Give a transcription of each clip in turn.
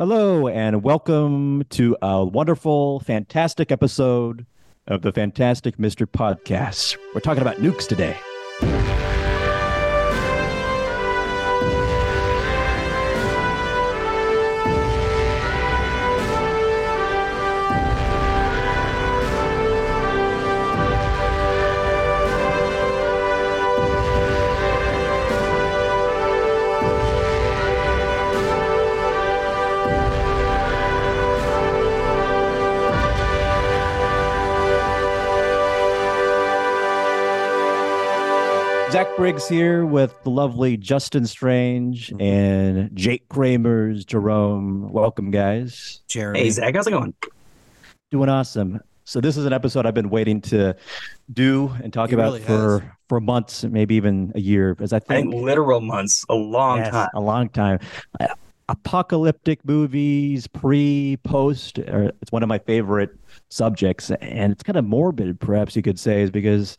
Hello, and welcome to a wonderful, fantastic episode of the Fantastic Mr. Podcast. We're talking about nukes today. Briggs here with the lovely Justin Strange and Jake Kramers, Jerome. Welcome, guys. Jeremy. Hey, Zach, how's it going? Doing awesome. So this is an episode I've been waiting to do and talk It about really for has. for months, maybe even a year, as I I think think literal months, a long Yes, time. a long time. Uh, Apocalyptic movies, pre, post, are, it's one of my favorite subjects, and it's kind of morbid, perhaps you could say, is because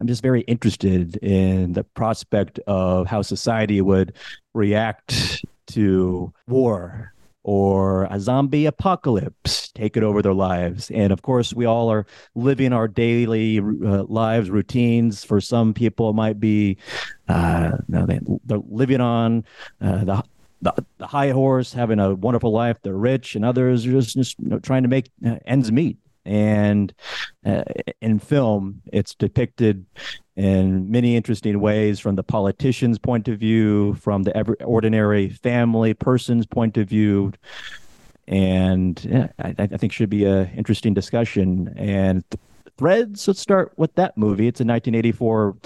I'm just very interested in the prospect of how society would react to war or a zombie apocalypse taking over their lives. And of course, we all are living our daily uh, lives, routines. For some people, it might be uh, they, they're living on uh, the, the the high horse, having a wonderful life. They're rich, and others are just just you know, trying to make uh, ends meet. And uh, in film, it's depicted in many interesting ways from the politician's point of view, from the every, ordinary family person's point of view. And yeah, I, I think should be a interesting discussion. And th- Threads, let's start with that movie. It's a 1984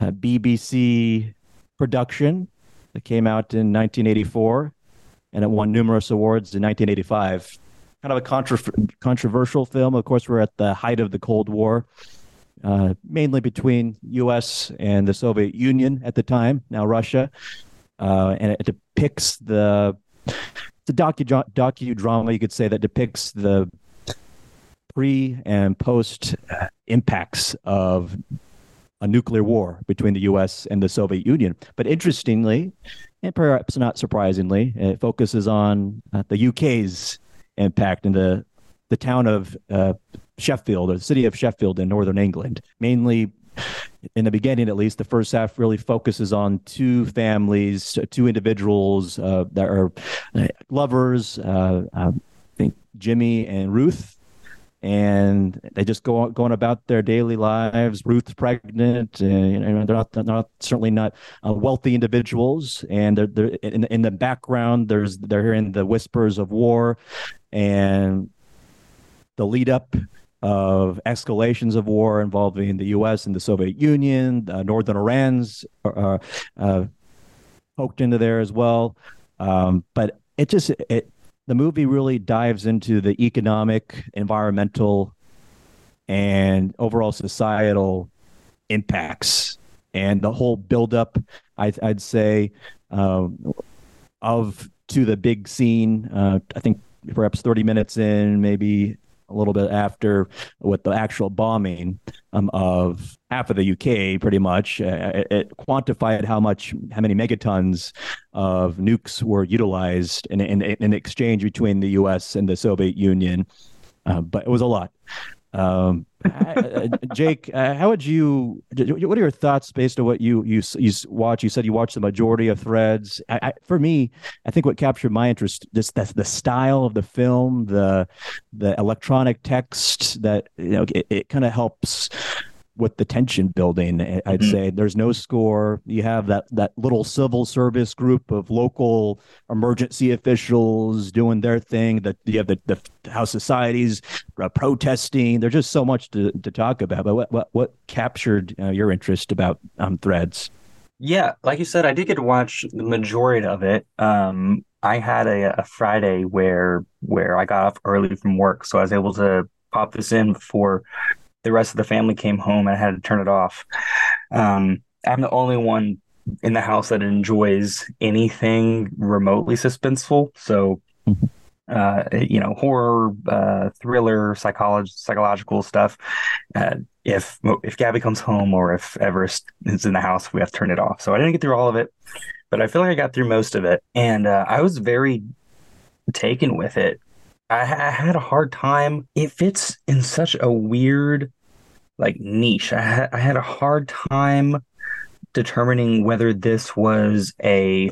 uh, BBC production that came out in 1984 and it won numerous awards in 1985 kind of a contra- controversial film. Of course, we're at the height of the Cold War, uh, mainly between U.S. and the Soviet Union at the time, now Russia, uh, and it depicts the it's a docu docudrama you could say that depicts the pre and post uh, impacts of a nuclear war between the U.S. and the Soviet Union. But interestingly, and perhaps not surprisingly, it focuses on uh, the UK's impact in the the town of uh, Sheffield, or the city of Sheffield in northern England. Mainly, in the beginning, at least, the first half really focuses on two families, two individuals uh, that are uh, lovers. Uh, I think Jimmy and Ruth. And they just go on, going about their daily lives. Ruth's pregnant, and you know, they're not, not certainly not uh, wealthy individuals. And they're, they're in, in the background. There's they're hearing the whispers of war, and the lead up of escalations of war involving the U.S. and the Soviet Union. Uh, Northern Iran's uh, uh, poked into there as well. Um, but it just it the movie really dives into the economic, environmental, and overall societal impacts and the whole buildup. I, I'd say um, of to the big scene. Uh, I think perhaps 30 minutes in, maybe a little bit after with the actual bombing um, of half of the UK, pretty much. Uh, it, it quantified how much, how many megatons of nukes were utilized in, in, in exchange between the US and the Soviet Union. Uh, but it was a lot. Um, uh, Jake, uh, how would you? What are your thoughts based on what you you you watch? You said you watched the majority of Threads. I, I, for me, I think what captured my interest just the, the style of the film, the the electronic text that you know it, it kind of helps with the tension building. I'd Mhm. say there's no score. You have that that little civil service group of local emergency officials doing their thing. That you have the, the how societies uh, protesting. There's just so much to, to talk about. But what what, what captured uh, your interest about um, Threads? Yeah, like you said, I did get to watch the majority of it. Um, I had a, a Friday where where I got off early from work, so I was able to pop this in before the rest of the family came home and I had to turn it off. Um, I'm the only one in the house that enjoys anything remotely suspenseful. So, uh, you know, horror, uh, thriller, psychology, psychological stuff. Uh, if if Gabby comes home or if Everest is in the house, we have to turn it off. So I didn't get through all of it, but I feel like I got through most of it, and uh, I was very taken with it. I, I had a hard time. It fits in such a weird like niche. I had I had a hard time determining whether this was a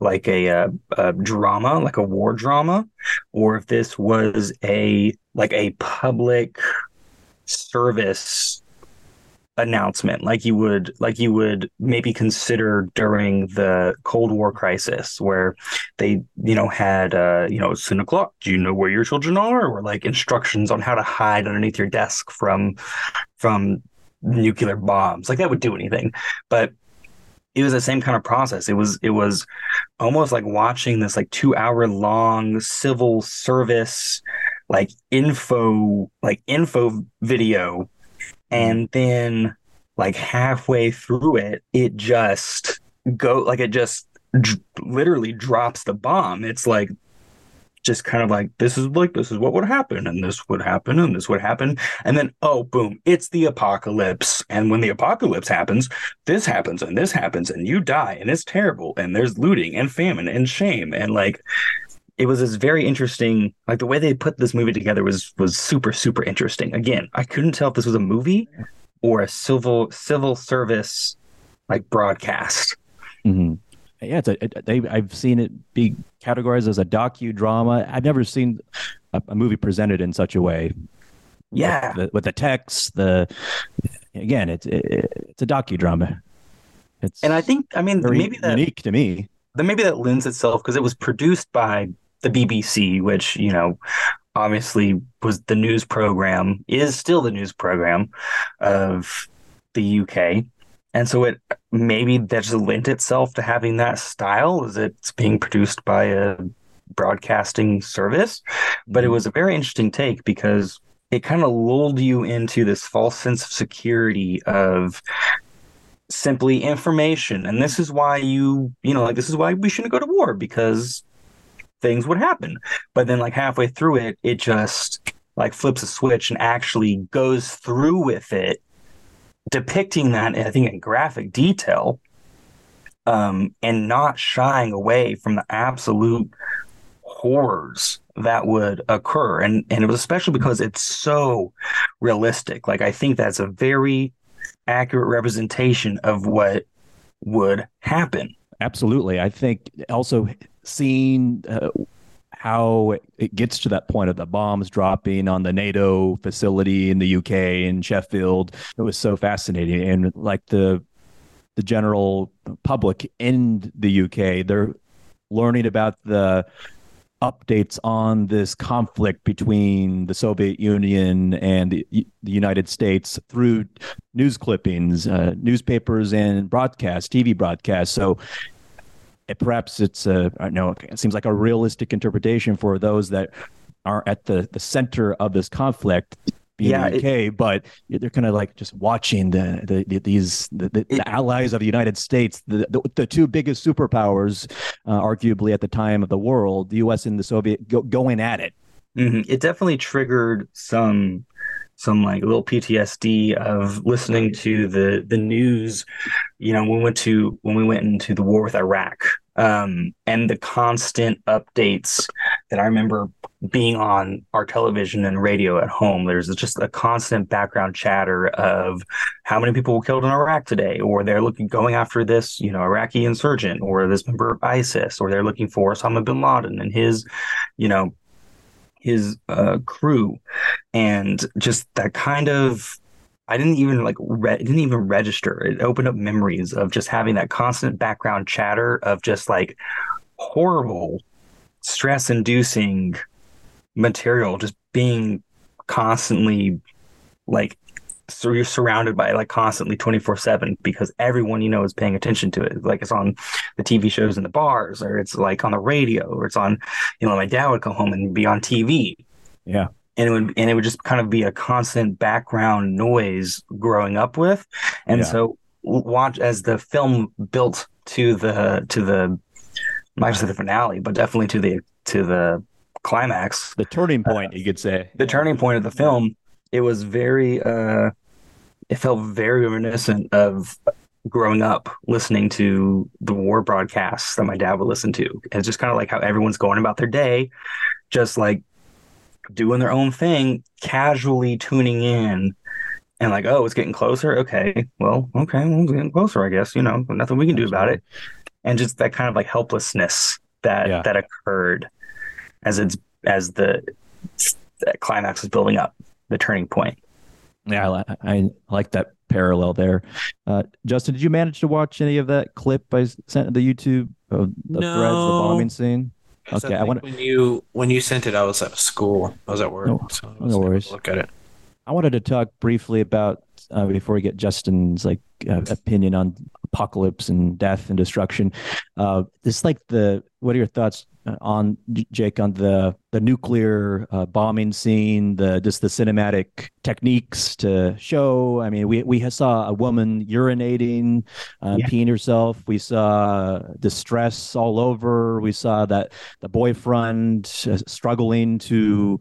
like a, a, a, drama, like a war drama, or if this was a like a public service announcement like you would like you would maybe consider during the cold war crisis where they you know had uh you know it's 10 o'clock do you know where your children are? Or like instructions on how to hide underneath your desk from from nuclear bombs. Like that would do anything. But it was the same kind of process. It was it was almost like watching this like two hour long civil service like info like info video Mm-hmm. and then like halfway through it it just go like it just d- literally drops the bomb. It's like just kind of like this is like this is what would happen and this would happen and this would happen. And then oh boom it's the apocalypse. And when the apocalypse happens this happens and this happens and you die and it's terrible and there's looting and famine and shame and like it was this very interesting like the way they put this movie together was was super super interesting. Again i couldn't tell if this was a movie or a civil civil service like broadcast. Mm-hmm. yeah it's a it, they i've seen it be categorized as a docudrama. I've never seen a, a movie presented in such a way. Yeah. with the, with the text the again it's it, it's a docudrama. It's and i think i mean maybe that, unique to me then maybe that lends itself because it was produced by the BBC, which, you know, obviously was the news program, is still the news program of the UK. And so it maybe that just lent itself to having that style as it's being produced by a broadcasting service. But it mm-hmm. was a very interesting take because it kind of lulled you into this false sense of security of simply information. And this is why you, you know, like this is why we shouldn't go to war because things would happen. But then like halfway through it, it just like flips a switch and actually goes through with it, depicting that I think in graphic detail, um, and not shying away from the absolute horrors that would occur. And and it was especially because it's so realistic. Like I think that's a very accurate representation of what would happen. Absolutely. I think also seeing uh, how it gets to that point of the bombs dropping on the NATO facility in the UK in Sheffield. It was so fascinating. And like the the general public in the UK, they're learning about the updates on this conflict between the Soviet Union and the, United States through news clippings, uh, newspapers, and broadcasts, TV broadcasts. So it, perhaps it's a I know it seems like a realistic interpretation for those that are at the the center of this conflict yeah, the UK, it, but they're kind of like just watching the, the, the these the, the, it, the, allies of the United States, the the, the two biggest superpowers, uh, arguably at the time of the world, the U.S. and the Soviet, go, going at it. Mm-hmm. It definitely triggered some some like little PTSD of listening to the the news. You know, when we went to when we went into the war with Iraq, um, and the constant updates that I remember being on our television and radio at home. There's just a constant background chatter of how many people were killed in Iraq today, or they're looking going after this, you know, Iraqi insurgent, or this member of ISIS, or they're looking for Osama bin Laden and his, you know, his uh, crew, and just that kind of I didn't even like re- didn't even register. It opened up memories of just having that constant background chatter of just like horrible, stress inducing material just being constantly like so you're surrounded by it, like constantly 24 7 because everyone you know is paying attention to it. Like it's on the tv shows in the bars or it's like on the radio or it's on you know my dad would come home and be on tv yeah. And it would and it would just kind of be a constant background noise growing up with. And yeah. so watch as the film built to the to the not just the finale but definitely to the to the climax the turning point uh, you could say the turning point of the film it was very uh it felt very reminiscent of growing up listening to the war broadcasts that my dad would listen to. It's just kind of like how everyone's going about their day, just like doing their own thing, casually tuning in and like, oh, it's getting closer. Okay, well, okay, well, it's getting closer, I guess. You know, nothing we can do about it. And just that kind of like helplessness that yeah. that occurred as it's as the, the climax is building up, the turning point. Yeah, I, I like that parallel there. Uh, Justin, did you manage to watch any of that clip I sent to the YouTube of the no. threads, the bombing scene? Okay, I, I want when you when you sent it, I was at school. I was at work. No, so no worries. Look at it. I wanted to talk briefly about uh, before we get Justin's like uh, opinion on apocalypse and death and destruction. Uh, this like the what are your thoughts on Jake on the the nuclear uh, bombing scene, the just the cinematic techniques to show. I mean, we we saw a woman urinating, uh, yeah. peeing herself. We saw distress all over. We saw that the boyfriend uh, struggling to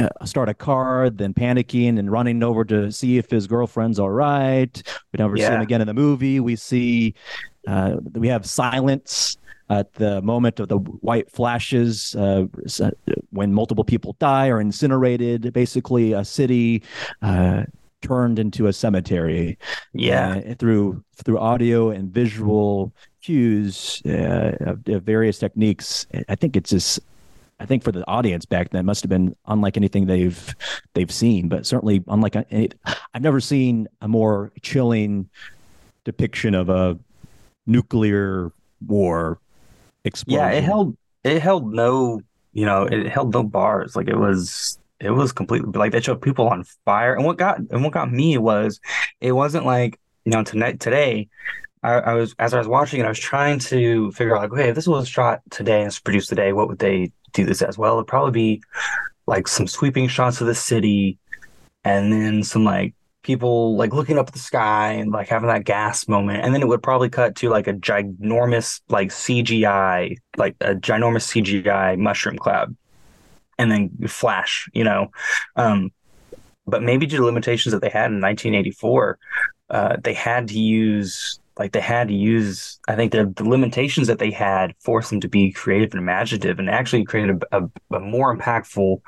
uh, start a car, then panicking and running over to see if his girlfriend's all right. We never yeah. see him again in the movie. We see uh, we have silence at the moment of the white flashes uh, when multiple people die or incinerated. Basically, a city. Uh, turned into a cemetery yeah uh, through through audio and visual cues uh, of, of, various techniques i think it's just I think for the audience back then must have been unlike anything they've they've seen, but certainly unlike any, I've never seen a more chilling depiction of a nuclear war explosion. Yeah, it held it held no, you know, it held no bars. Like it was it was completely like they showed people on fire. And what got and what got me was it wasn't like, you know, tonight today I, I, was as I was watching it, I was trying to figure out like, okay, if this was shot today and it's produced today, what would they do this as well. It'd probably be like some sweeping shots of the city and then some like people like looking up at the sky and like having that gas moment. And then it would probably cut to like a ginormous like CGI, like a ginormous CGI mushroom cloud. And then flash, you know. Um, but maybe due to limitations that they had in 1984, uh, they had to use like they had to use i think the, the limitations that they had forced them to be creative and imaginative and actually created a, a, a more impactful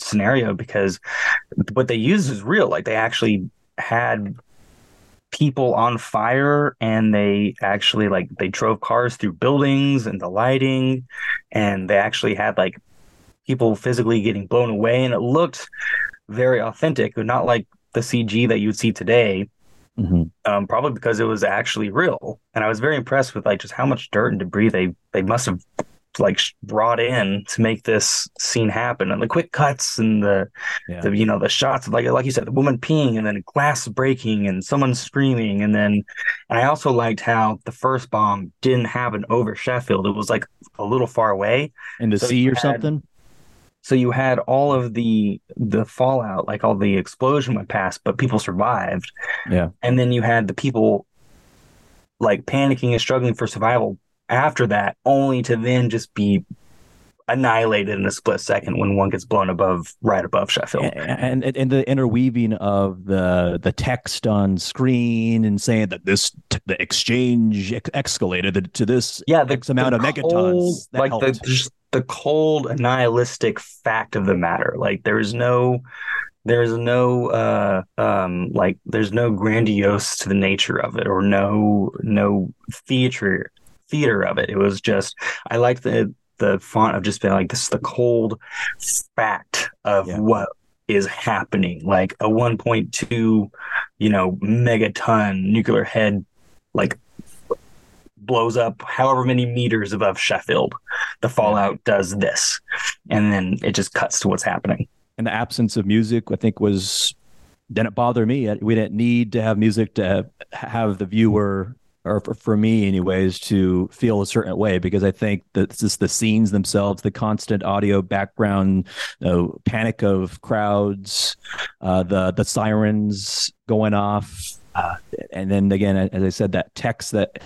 scenario because what they used is real like they actually had people on fire and they actually like they drove cars through buildings and the lighting and they actually had like people physically getting blown away and it looked very authentic not like the cg that you would see today Mm-hmm. Um, probably because it was actually real, and I was very impressed with like just how much dirt and debris they they must have like brought in to make this scene happen, and the quick cuts and the, yeah. the you know the shots of like like you said, the woman peeing and then glass breaking and someone screaming, and then and I also liked how the first bomb didn't happen over Sheffield; it was like a little far away in the so sea or had, something. So you had all of the the fallout, like all the explosion went past, but people survived. Yeah. And then you had the people like panicking and struggling for survival after that, only to then just be annihilated in a split second when one gets blown above right above Sheffield. And, and and the interweaving of the the text on screen and saying that this the exchange escalated to this yeah the, X amount the of megatons like helped. the the cold nihilistic fact of the matter. Like there's no there's no uh um like there's no grandiose to the nature of it or no no theater theater of it. It was just I like the the font of just being like this is the cold fact of yeah. what is happening. Like a 1.2, you know, megaton nuclear head like blows up however many meters above Sheffield. The fallout does this. And then it just cuts to what's happening. And the absence of music, I think, was didn't bother me. We didn't need to have music to have the viewer or for, for, me anyways to feel a certain way because i think that just the scenes themselves the constant audio background uh, panic of crowds uh, the the sirens going off uh, and then again as i said that text that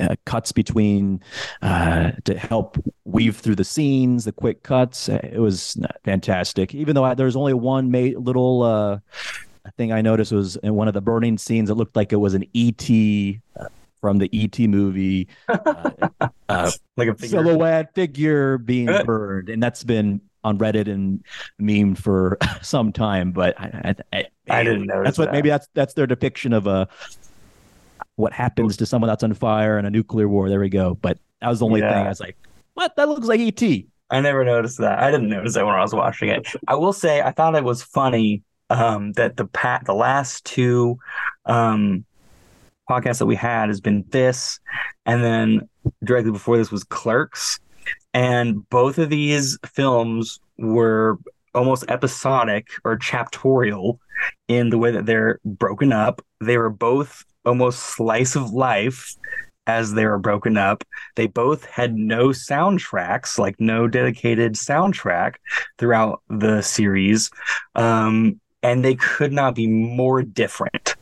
uh, cuts between uh, to help weave through the scenes, the quick cuts. Uh, it was fantastic. Even though I, was only one little uh, thing I noticed was in one of the burning scenes, it looked like it was an ET uh, from the ET movie, uh, uh, like a figure. silhouette figure being burned, and that's been on Reddit and meme for some time. But I, I, I, I didn't know that's what that. maybe that's that's their depiction of a what happens to someone that's on fire in a nuclear war. There we go. But that was the only yeah. thing I was like, what? That looks like ET. I never noticed that. I didn't notice that when I was watching it. I will say I thought it was funny um, that the pat the last two um, podcasts that we had has been this, and then directly before this was Clerks, and both of these films were almost episodic or chaptorial in the way that they're broken up. They were both almost slice of life as they were broken up. They both had no soundtracks, like no dedicated soundtrack throughout the series. Um, and they could not be more different.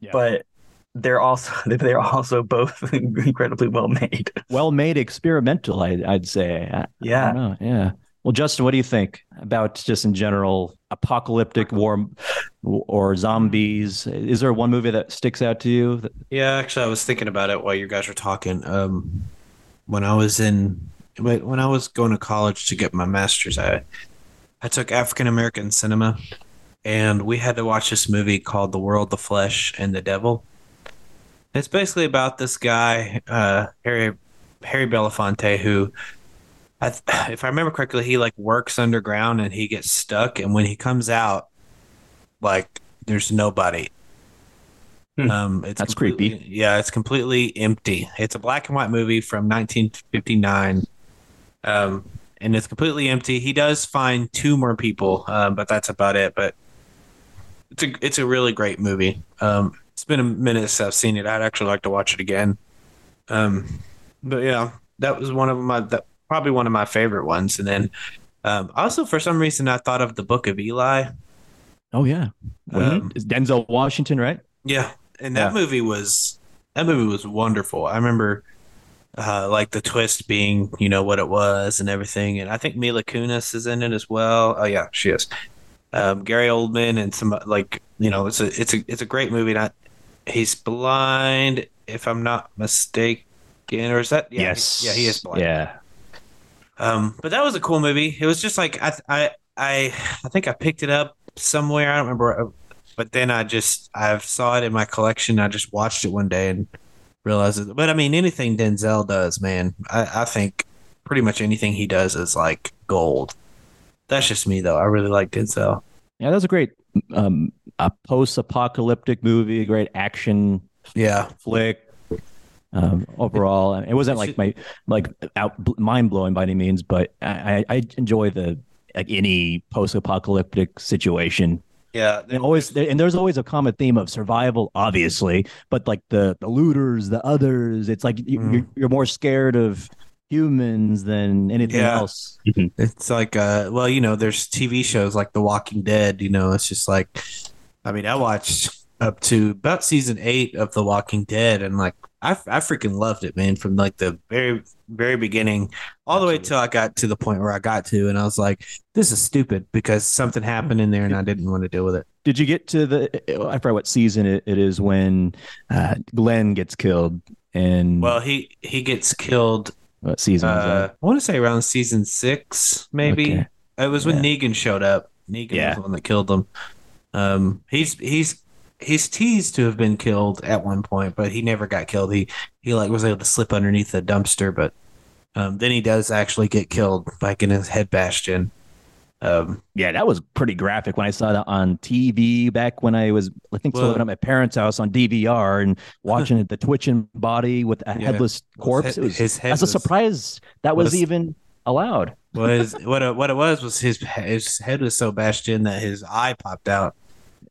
Yeah. But they're also they're also both incredibly well made. Well made, experimental. I, would say. I, yeah. I yeah. Well, Justin, what do you think about just in general apocalyptic war or zombies? Is there one movie that sticks out to you? Yeah, actually, I was thinking about it while you guys were talking. Um, when I was in when I was going to college to get my master's, I I took African American cinema, and we had to watch this movie called The World, the Flesh, and the Devil. It's basically about this guy, uh, Harry Harry Belafonte, who I, if I remember correctly, he like works underground and he gets stuck, and when he comes out, like there's nobody. Hmm. Um, it's that's creepy. Yeah, it's completely empty. It's a black and white movie from 1959, um, and it's completely empty. He does find two more people, um, but that's about it. But it's a it's a really great movie. Um, it's been a minute since I've seen it. I'd actually like to watch it again. Um, but yeah, that was one of my that probably one of my favorite ones. And then um, also for some reason I thought of the Book of Eli. Oh yeah, um, Denzel Washington, right? Yeah, and that yeah. movie was that movie was wonderful. I remember uh, like the twist being, you know, what it was and everything. And I think Mila Kunis is in it as well. Oh yeah, she is. Um, Gary Oldman and some like you know, it's a it's a it's a great movie. Not he's blind, if I'm not mistaken, or is that? Yeah, yes. He, yeah, he is blind. Yeah. Um, but that was a cool movie. It was just like I I I I think I picked it up somewhere. I don't remember, uh, but then I just I saw it in my collection. I just watched it one day and realized it. But I mean, anything Denzel does, man, I, I think pretty much anything he does is like gold. That's just me though. I really like Denzel. Yeah, that was a great um, a post-apocalyptic movie, a great action yeah flick um, overall. It wasn't like my like out mind blowing by any means, but I, I enjoy the like any post apocalyptic situation. Yeah, and always and there's always a common theme of survival, obviously, but like the the looters, the others, it's like mm. you're, you're more scared of humans than anything yeah. else. It's like uh well, you know, there's TV shows like The Walking Dead, you know, it's just like I mean, I watched up to about season 8 of The Walking Dead and like I, I freaking loved it, man, from like the very very beginning all the way till I got to the point where I got to, and I was like, "This is stupid" because something happened in there, and I didn't want to deal with it. Did you get to the? I forgot what season it, it is when uh, Glenn gets killed, and well, he he gets killed. What season? Uh, I want to say around season six, maybe. Okay. It was when yeah. Negan showed up. Negan yeah. was the one that killed him. Um, he's he's he's teased to have been killed at one point, but he never got killed. He he like was able to slip underneath the dumpster, but um, then he does actually get killed by getting his head bashed in. Um, yeah, that was pretty graphic when I saw that on TV back when I was, I think, well, living at my parents' house on DVR and watching the twitching body with a yeah, headless corpse. It was his head. As a surprise that was, was even allowed. Was what it, what it was was his his head was so bashed in that his eye popped out.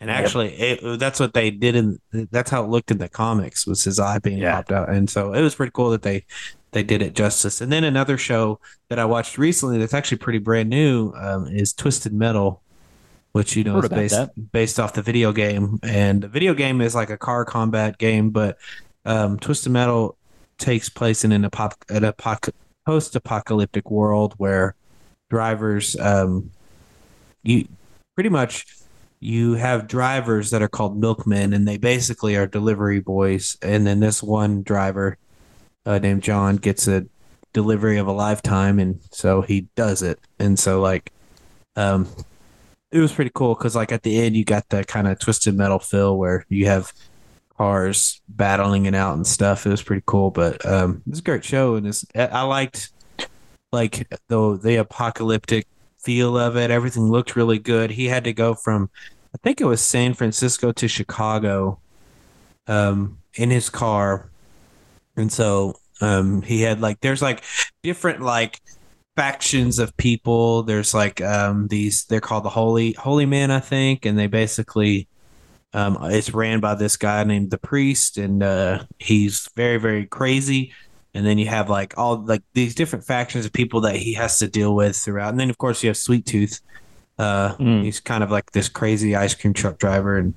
And actually, it, that's what they did in. That's how it looked in the comics was his eye being yeah. popped out, and so it was pretty cool that they they did it justice. And then another show that I watched recently that's actually pretty brand new um, is Twisted Metal, which you know is based that. based off the video game. And the video game is like a car combat game, but um, Twisted Metal takes place in an, apop- an apoc- post-apocalyptic world where drivers um, you pretty much you have drivers that are called milkmen, and they basically are delivery boys. And then this one driver uh, named John gets a delivery of a lifetime, and so he does it. And so like, um, it was pretty cool because like at the end you got the kind of twisted metal feel where you have cars battling it out and stuff. It was pretty cool, but um, it was a great show, and it's, I liked like the the apocalyptic feel of it. Everything looked really good. He had to go from I think it was San Francisco to Chicago um, in his car, and so um, he had like there's like different like factions of people. There's like um, these they're called the holy holy men, I think, and they basically um, it's ran by this guy named the priest, and uh, he's very very crazy. And then you have like all like these different factions of people that he has to deal with throughout. And then of course you have Sweet Tooth. Uh, mm. He's kind of like this crazy ice cream truck driver and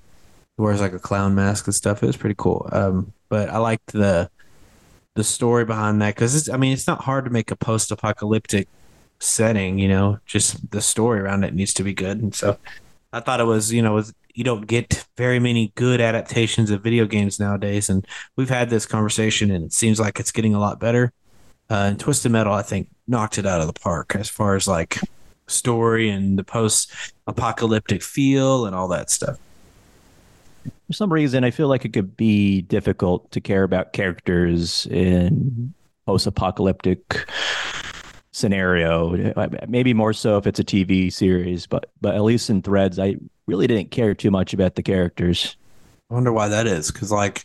wears like a clown mask and stuff. It was pretty cool. Um, but I liked the the story behind that because it's I mean it's not hard to make a post apocalyptic setting. You know, just the story around it needs to be good. And so I thought it was you know was you don't get very many good adaptations of video games nowadays. And we've had this conversation, and it seems like it's getting a lot better. Uh, and Twisted Metal, I think, knocked it out of the park as far as like story and the post-apocalyptic feel and all that stuff. For some reason, I feel like it could be difficult to care about characters in post-apocalyptic scenario. Maybe more so if it's a TV series, but but at least in Threads, I really didn't care too much about the characters. I wonder why that is. Because like,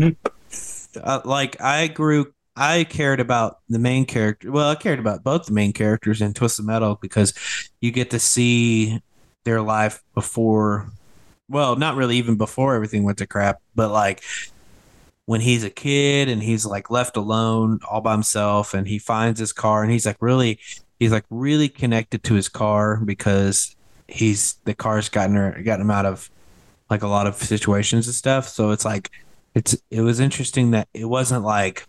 uh, like I grew, I cared about the main character. Well, I cared about both the main characters in Twisted Metal because you get to see their life before. Well, not really even before everything went to crap, but like when he's a kid and he's like left alone all by himself and he finds his car and he's like really he's like really connected to his car because he's the car's gotten her gotten him out of like a lot of situations and stuff. So it's like it's it was interesting that it wasn't like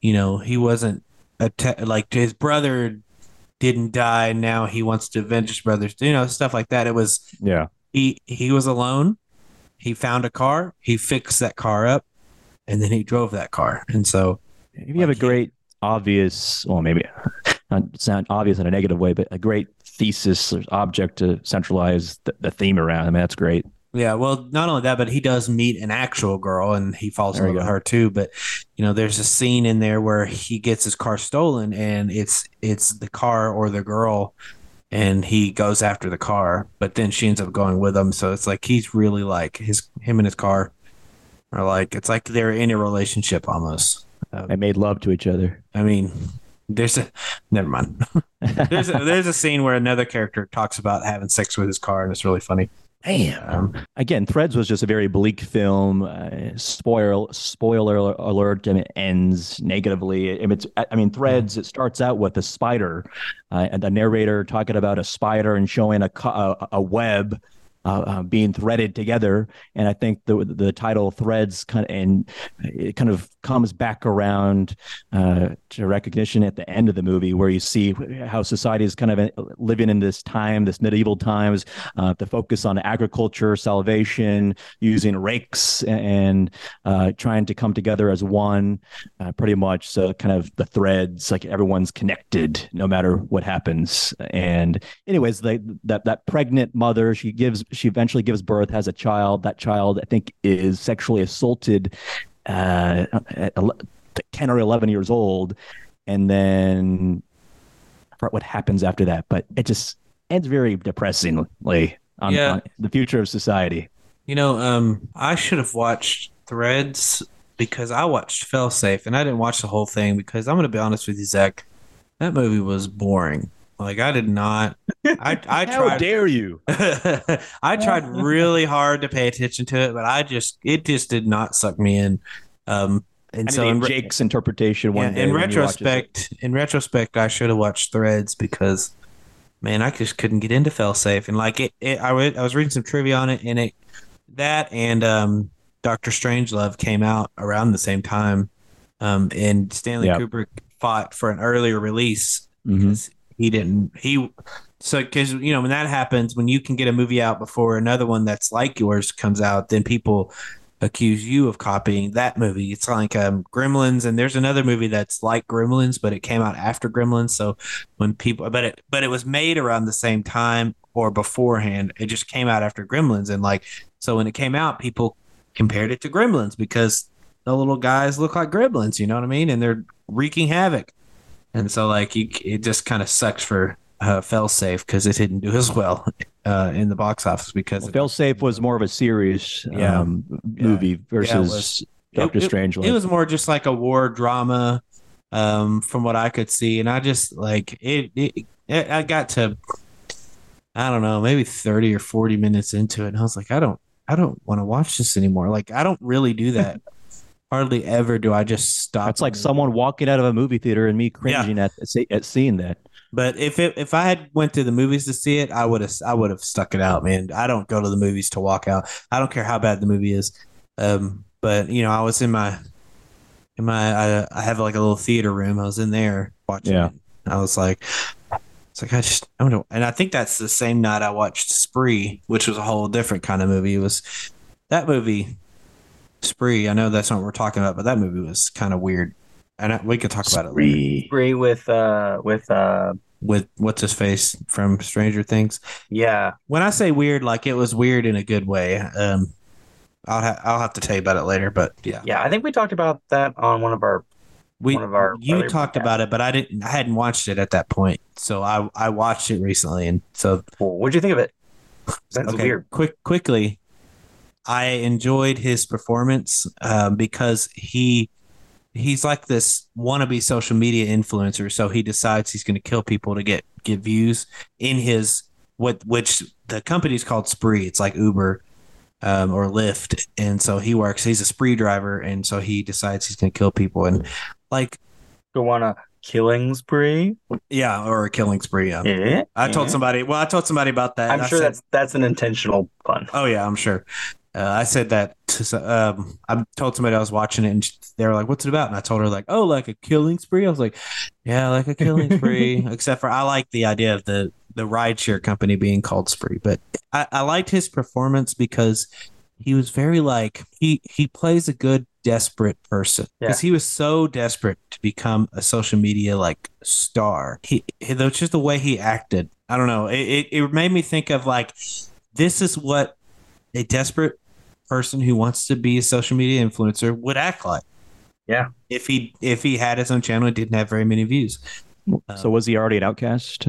you know he wasn't a te- like his brother didn't die. Now he wants to avenge his brothers you know stuff like that. It was yeah. he he was alone. He found a car. He fixed that car up and then he drove that car. And so if you have a great obvious well maybe not sound obvious in a negative way but a great thesis or object to centralize the, the theme around. I mean, that's great. Yeah, well, not only that, but he does meet an actual girl and he falls in love with her too. But you know, there's a scene in there where he gets his car stolen and it's it's the car or the girl and he goes after the car, but then she ends up going with him. So it's like he's really like his him and his car are like it's like they're in a relationship almost. Um, they made love to each other. I mean, there's a never mind. there's a, there's a scene where another character talks about having sex with his car, and it's really funny. Damn. Um, Again, Threads was just a very bleak film. Uh, spoiler spoiler alert. and it ends negatively. I mean, it's, I mean, Threads. It starts out with a spider, uh, and the narrator talking about a spider and showing a a, a web uh, uh, being threaded together. And I think the the title threads kind of and it kind of comes back around uh, to recognition at the end of the movie, where you see how society is kind of living in this time, this medieval times, uh, the focus on agriculture, salvation, using rakes, and uh, trying to come together as one, uh, pretty much. So kind of the threads, like everyone's connected no matter what happens. And anyways, they, that that pregnant mother, she gives, she eventually gives birth, has a child. That child, I think, is sexually assaulted uh, at 10 or 11 years old. And then I forgot what happens after that. But it just ends very depressingly on, yeah. on the future of society. You know, um, I should have watched Threads because I watched Failsafe and I didn't watch the whole thing because I'm going to be honest with you, Zach. That movie was boring. Like I did not. I I How tried. dare you? I tried really hard to pay attention to it, but I just it just did not suck me in. Um, and I so in Jake's interpretation one yeah, in retrospect, in retrospect, I should have watched Threads because man, I just couldn't get into Failsafe. And like it, it I, w- I was reading some trivia on it, and it that and um, Doctor Strangelove came out around the same time. Um, and Stanley yep. Kubrick fought for an earlier release mm-hmm he didn't he so because you know when that happens, when you can get a movie out before another one that's like yours comes out, then people accuse you of copying that movie. It's like um, Gremlins, and there's another movie that's like Gremlins, but it came out after Gremlins. So when people, but it but it was made around the same time or beforehand. It just came out after Gremlins, and like so when it came out, people compared it to Gremlins because the little guys look like Gremlins. You know what I mean? And they're wreaking havoc. And so like you, it just kind of sucks for uh, Failsafe because it didn't do as well uh, in the box office because well, Safe was more of a serious Yeah. um, movie versus Doctor it, Strange. It, was more just like a war drama, um, from what I could see, and I just like it. it, it I got to, I don't know, maybe thirty or forty minutes into it, and I was like, I don't, I don't want to watch this anymore. Like, I don't really do that. Hardly ever do I just stop. It's like someone walking out of a movie theater and me cringing at at seeing that. But if it, if I had went to the movies to see it, I would have I would have stuck it out, man. I don't go to the movies to walk out. I don't care how bad the movie is. Um, but you know, I was in my in my I, I have like a little theater room. I was in there watching Yeah. it. I was like, it's like I just I don't know. And I think that's the same night I watched Spree, which was a whole different kind of movie. It was that movie Spree. I know that's not what we're talking about, but that movie was kind of weird. And I, we could talk about it later Agree with uh with uh with what's his face from Stranger Things. yeah When I say weird, like it was weird in a good way. Um, I'll ha- I'll have to tell you about it later, but yeah, yeah I think we talked about that on one of our we one of our you talked podcasts. about it, but I didn't. I hadn't watched it at that point, so I I watched it recently, and so Well, what'd you think of it? That's okay, weird. quick quickly, I enjoyed his performance um, because he he's like this wannabe social media influencer. So he decides he's going to kill people to get get views in his what which the company is called Spree. It's like Uber um, or Lyft, and so he works. He's a spree driver, and so he decides he's going to kill people and like Go on a killing spree. yeah, or a killing spree. Yeah. Yeah. I told yeah. somebody. Well, I told somebody about that. I'm sure said- that's that's an intentional pun. Oh yeah, I'm sure. Uh, I said that to um, I told somebody I was watching it, and they were like, "What's it about?" And I told her like, "Oh, like a killing spree." I was like, "Yeah, like a killing spree." Except for I like the idea of the the rideshare company being called Spree, but I, I liked his performance because he was very like he he plays a good desperate person because he was so desperate to become a social media like star. He, he that's just the way he acted. I don't know. It, it it made me think of like this is what a desperate person who wants to be a social media influencer would act like. Yeah. If he if he had his own channel and didn't have very many views. So was he already an outcast?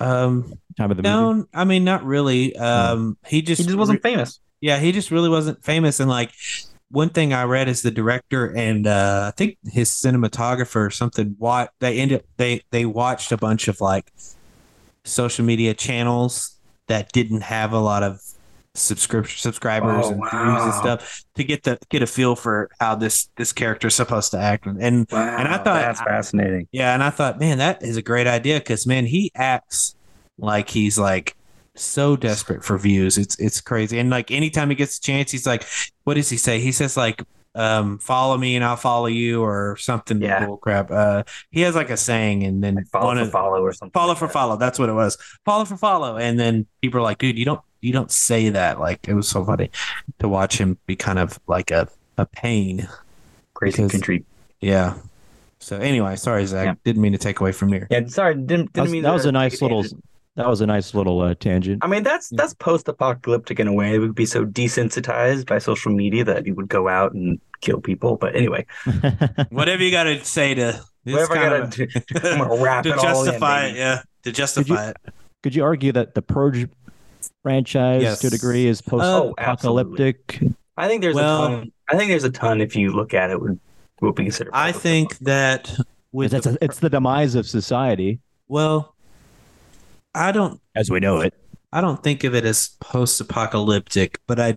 Um Time of the movie. no, I mean not really. Um he just He just wasn't famous. yeah, he just really wasn't famous. And like one thing I read is the director and uh, I think his cinematographer or something. What they ended they they watched a bunch of like social media channels that didn't have a lot of subscription subscribers Oh, and views and stuff to get the get a feel for how this this character is supposed to act. And and Wow, I thought- that's fascinating. yeah, and I thought, man, that is a great idea because man, he acts like he's like so desperate for views. It's it's crazy. And like anytime he gets a chance, he's like, what does he say? He says like, um, follow me and I'll follow you or something Yeah. bull crap. Uh, he has like a saying, and then Like follow for of follow or something. follow like for that. follow. That's what it was. Follow for follow. And then people are like, dude, you don't you don't say that. Like it was so funny to watch him be kind of like a a pain. Crazy because- country. Yeah. So anyway, sorry Zach, Yeah. didn't mean to take away from your. Yeah, sorry, didn't didn't that was, mean that was a nice little. tangent. That was a nice little uh, tangent. I mean, that's Yeah. that's post-apocalyptic in a way. It would be so desensitized by social media that you would go out and kill people. But anyway, whatever you got to say to it's whatever I kind gotta do, I'm gonna wrap to it all in. justify it, yeah, to justify it. Could you argue that the Purge franchise, Yes. to a degree, is Oh, post-apocalyptic? I think there's Well- a ton. I think there's a ton. If you look at it, would will be considered. I think that with It's, the, it's the demise of society well, I don't as we know it. I don't think of it as post-apocalyptic, but I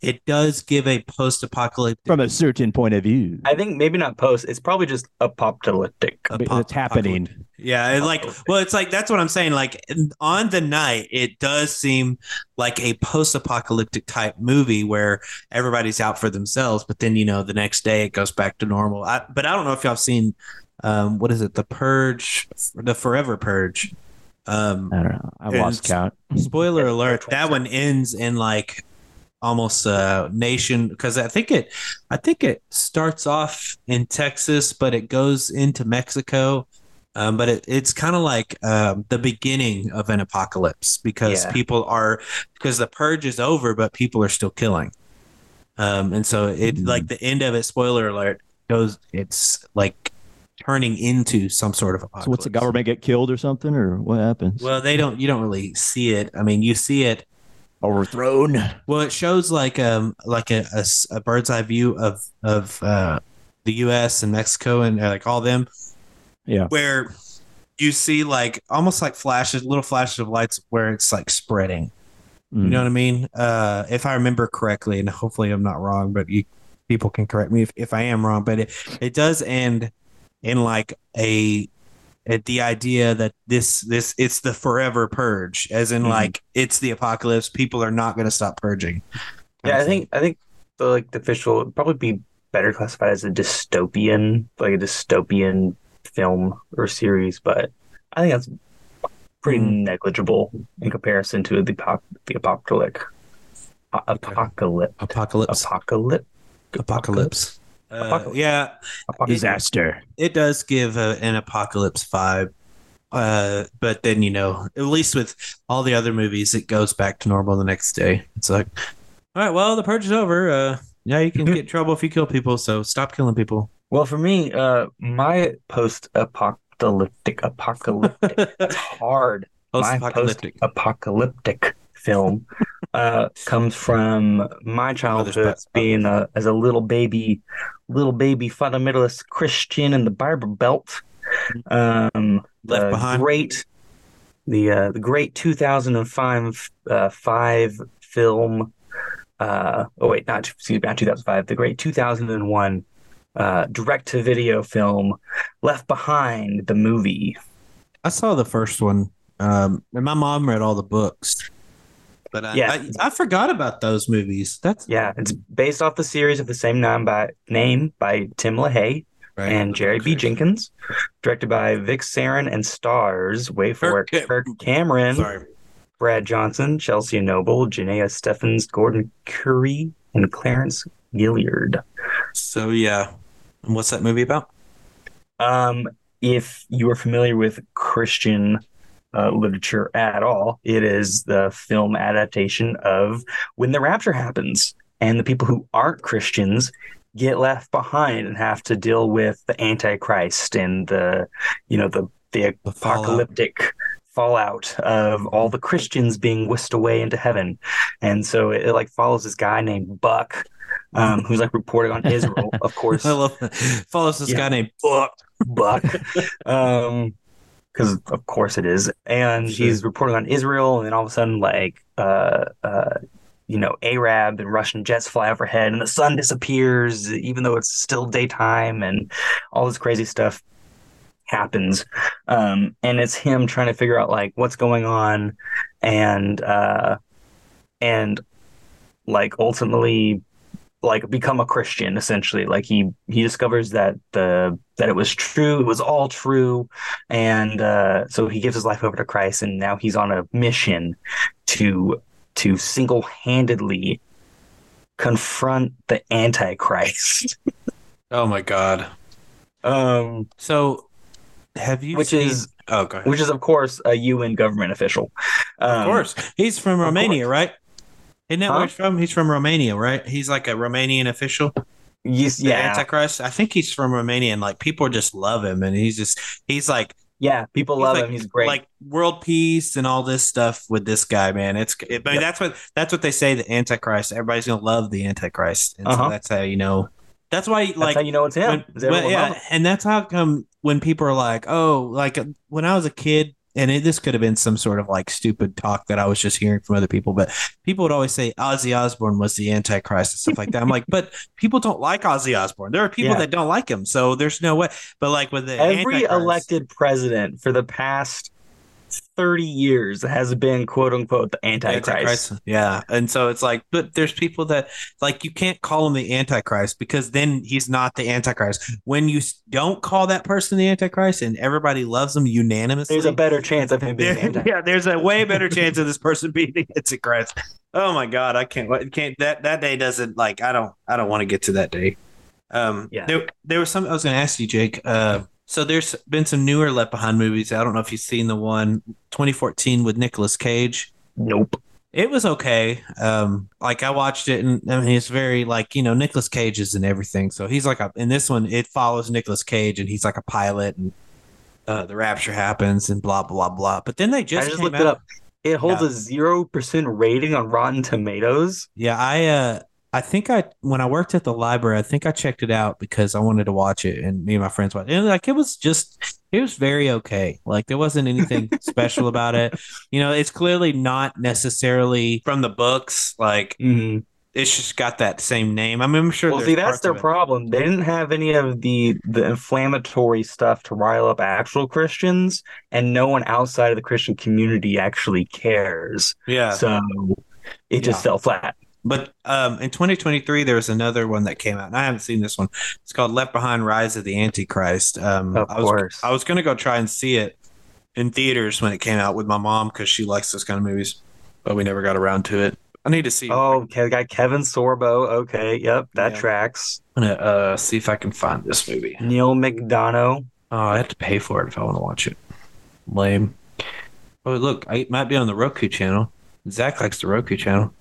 it does give a post-apocalyptic From a certain point of view, I think maybe not post. It's probably just apocalyptic. it's happening. Yeah, it like well, it's like that's what I'm saying. Like on the night, it does seem like a post-apocalyptic type movie where everybody's out for themselves, but then you know the next day it goes back to normal. I, but I don't know if y'all have seen um, what is it, The Purge, The Forever Purge. Um, I don't know. I And lost count. spoiler alert, that one ends in like almost a nation because I think it I think it starts off in Texas, but it goes into Mexico. Um, but it, it's kind of like um, the beginning of an apocalypse because Yeah. people are because the purge is over, but people are still killing. Um, and so it Hmm. like the end of it. Spoiler alert goes. It's like turning into some sort of apocalypse. So what's the government get killed or something, or what happens? Well, they don't. You don't really see it. I mean, you see it Overthrown. well, it shows like um like a a bird's eye view of of uh, the U.S. and Mexico and uh, like all them, Yeah. where you see like almost like flashes, little flashes of lights where it's like spreading. You Mm. know what I mean? Uh, if I remember correctly, and hopefully I'm not wrong, but you people can correct me if, if I am wrong. But it it does end in like a at the idea that this this it's the forever purge, as in Mhm. like it's the apocalypse. People are not going to stop purging. Yeah, I think I think the like the official would probably be better classified as a dystopian, like a dystopian film or series, but I think that's pretty Mm. negligible in comparison to the apoc- the apocalyptic apocalypse apocalypse. apocalypse Apocalypse. Uh, yeah, apocalypse. Disaster. it does give a, an apocalypse vibe. Uh, but then you know, at least with all the other movies, it goes back to normal the next day. It's like, all right, well, the purge is over. Uh, yeah, you can get in trouble if you kill people, so stop killing people. Well, for me, uh, my post-apocalyptic apocalyptic it's hard. My Post-apocalyptic. post-apocalyptic film uh, comes from my childhood being a, as a little baby, little baby fundamentalist Christian in the Bible Belt. Um, Left the Behind. great, the uh, the great 2005 uh, five film. Uh, oh wait, not excuse me, not 2005. The great 2001 uh, direct to video film Left Behind, the movie. I saw the first one, um, and my mom read all the books. But I, Yeah. I, I forgot about those movies. That's Yeah, it's based off the series of the same name by name by Tim LaHaye right. and Jerry B. Jenkins, directed by Vic Sarin and stars, wait for Kirk it, Kirk Cameron, Sorry. Brad Johnson, Chelsea Noble, Janaya Stephens, Gordon Currie, and Clarence Gilyard. So yeah, and what's that movie about? Um, if you are familiar with Christian uh, literature at all, it is the film adaptation of When the Rapture Happens, and the people who aren't Christians get left behind and have to deal with the Antichrist and the, you know, the the The fallout. apocalyptic fallout of all the Christians being whisked away into heaven, and so it, it like follows this guy named Buck. Um, who's like reporting on Israel, of course. I love that. Follows this Yeah. guy named Buck. Buck. um, because of course it is, and Sure. he's reporting on Israel, and then all of a sudden, like, uh, uh, you know, Arab and Russian jets fly overhead, and the sun disappears, even though it's still daytime, and all this crazy stuff happens. Um, and it's him trying to figure out like what's going on, and uh, and like ultimately like become a Christian essentially. Like he he discovers that the that it was true, it was all true, and uh, so he gives his life over to Christ, and now he's on a mission to to single handedly confront the Antichrist. Oh my god. um, So have you Which seen- is- Oh which is of course a UN government official. Um, Of course. He's from Romania, right? Isn't that Huh? where he's from? He's from Romania, right? He's like a Romanian official. Yes, yeah, Antichrist. I think he's from Romania, and like people just love him, and he's just he's like yeah. People he's love like, him. He's great. like world peace and all this stuff with this guy, man. It's it, I mean Yep. that's what that's what they say. The Antichrist. Everybody's gonna love the Antichrist, and so Uh-huh. that's how you know. That's why That's like how you know it's him. when- yeah, him. and that's how come when people are like, oh, like when I was a kid, and it, this could have been some sort of like stupid talk that I was just hearing from other people, but people would always say Ozzy Osbourne was the Antichrist and stuff like that. I'm like, but people don't like Ozzy Osbourne. There are people Yeah. that don't like him, so there's no way. But like with the Every Antichrist- elected president for the past 30 years has been quote unquote the Antichrist. Antichrist. Yeah. And so it's like, but there's people that like you can't call him the Antichrist because then he's not the Antichrist. When you don't call that person the Antichrist and everybody loves him unanimously, There's a better chance of him being there- Antichrist. yeah, there's a way better chance of this person being the Antichrist. Oh my God, I can't. wait- Can't that that day doesn't like. I don't. I don't want to get to that day. Um, Yeah. There, there was some I was going to ask you, Jake. Uh, so there's been some newer Left Behind movies. I don't know if you've seen the one 2014 with Nicolas Cage. Nope. It was okay. Um, like I watched it, and I mean, it's very like you know Nicolas Cage is in everything. So he's like a in this one, it follows Nicolas Cage, and he's like a pilot, and uh, the rapture happens, and blah blah blah. But then they just I just looked out- it up. It holds Yeah. a zero percent rating on Rotten Tomatoes. Yeah, I uh I think I when I worked at the library, I think I checked it out because I wanted to watch it and me and my friends watched it. And like it was just it was very okay. Like there wasn't anything special about it. You know, it's clearly not necessarily from the books. Like Mm-hmm. it's just got that same name. I mean, I'm sure Well, see, that's their problem. They didn't have any of the the inflammatory stuff to rile up actual Christians, and no one outside of the Christian community actually cares. Yeah. So it just fell flat. But um, in 2023, there was another one that came out, and I haven't seen this one. It's called Left Behind: Rise of the Antichrist. Um, Of I was, course. I was going to go try and see it in theaters when it came out with my mom because she likes those kind of movies, but we never got around to it. I need to see. Oh, okay, we got Kevin Sorbo. Okay, yep, that Yeah. tracks. I'm gonna uh, see if I can find this movie. Neal McDonough. Oh, I have to pay for it if I want to watch it. Lame. Oh, look, I, it might be on the Roku channel. Zach likes the Roku channel.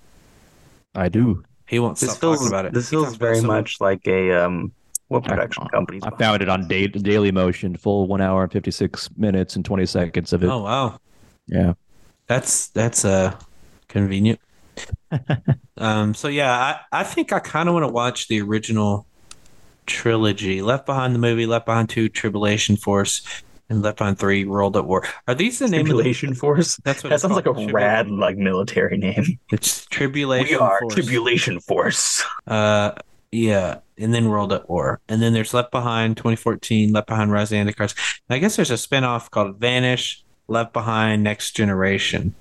I do. He won't This stop feels talking about it. this He feels talks about very so much like a um what I- production company? I found it on da- Daily Motion, full one hour and 56 minutes and 20 seconds of it. Oh wow, Yeah. that's that's uh convenient. um. So yeah, I I think I kind of want to watch the original trilogy: Left Behind the movie, Left Behind Two, Tribulation Force, and Left Behind Three, World at War. Are these the name of the? Tribulation Force. That's what That sounds like a called, rad like military name. It's Tribulation. Force. We are Force. Tribulation Force. Uh, yeah, and then World at War, and then there's Left Behind 2014, Left Behind Rise of the Antichrist. And I guess there's a spinoff called Vanish, Left Behind Next Generation.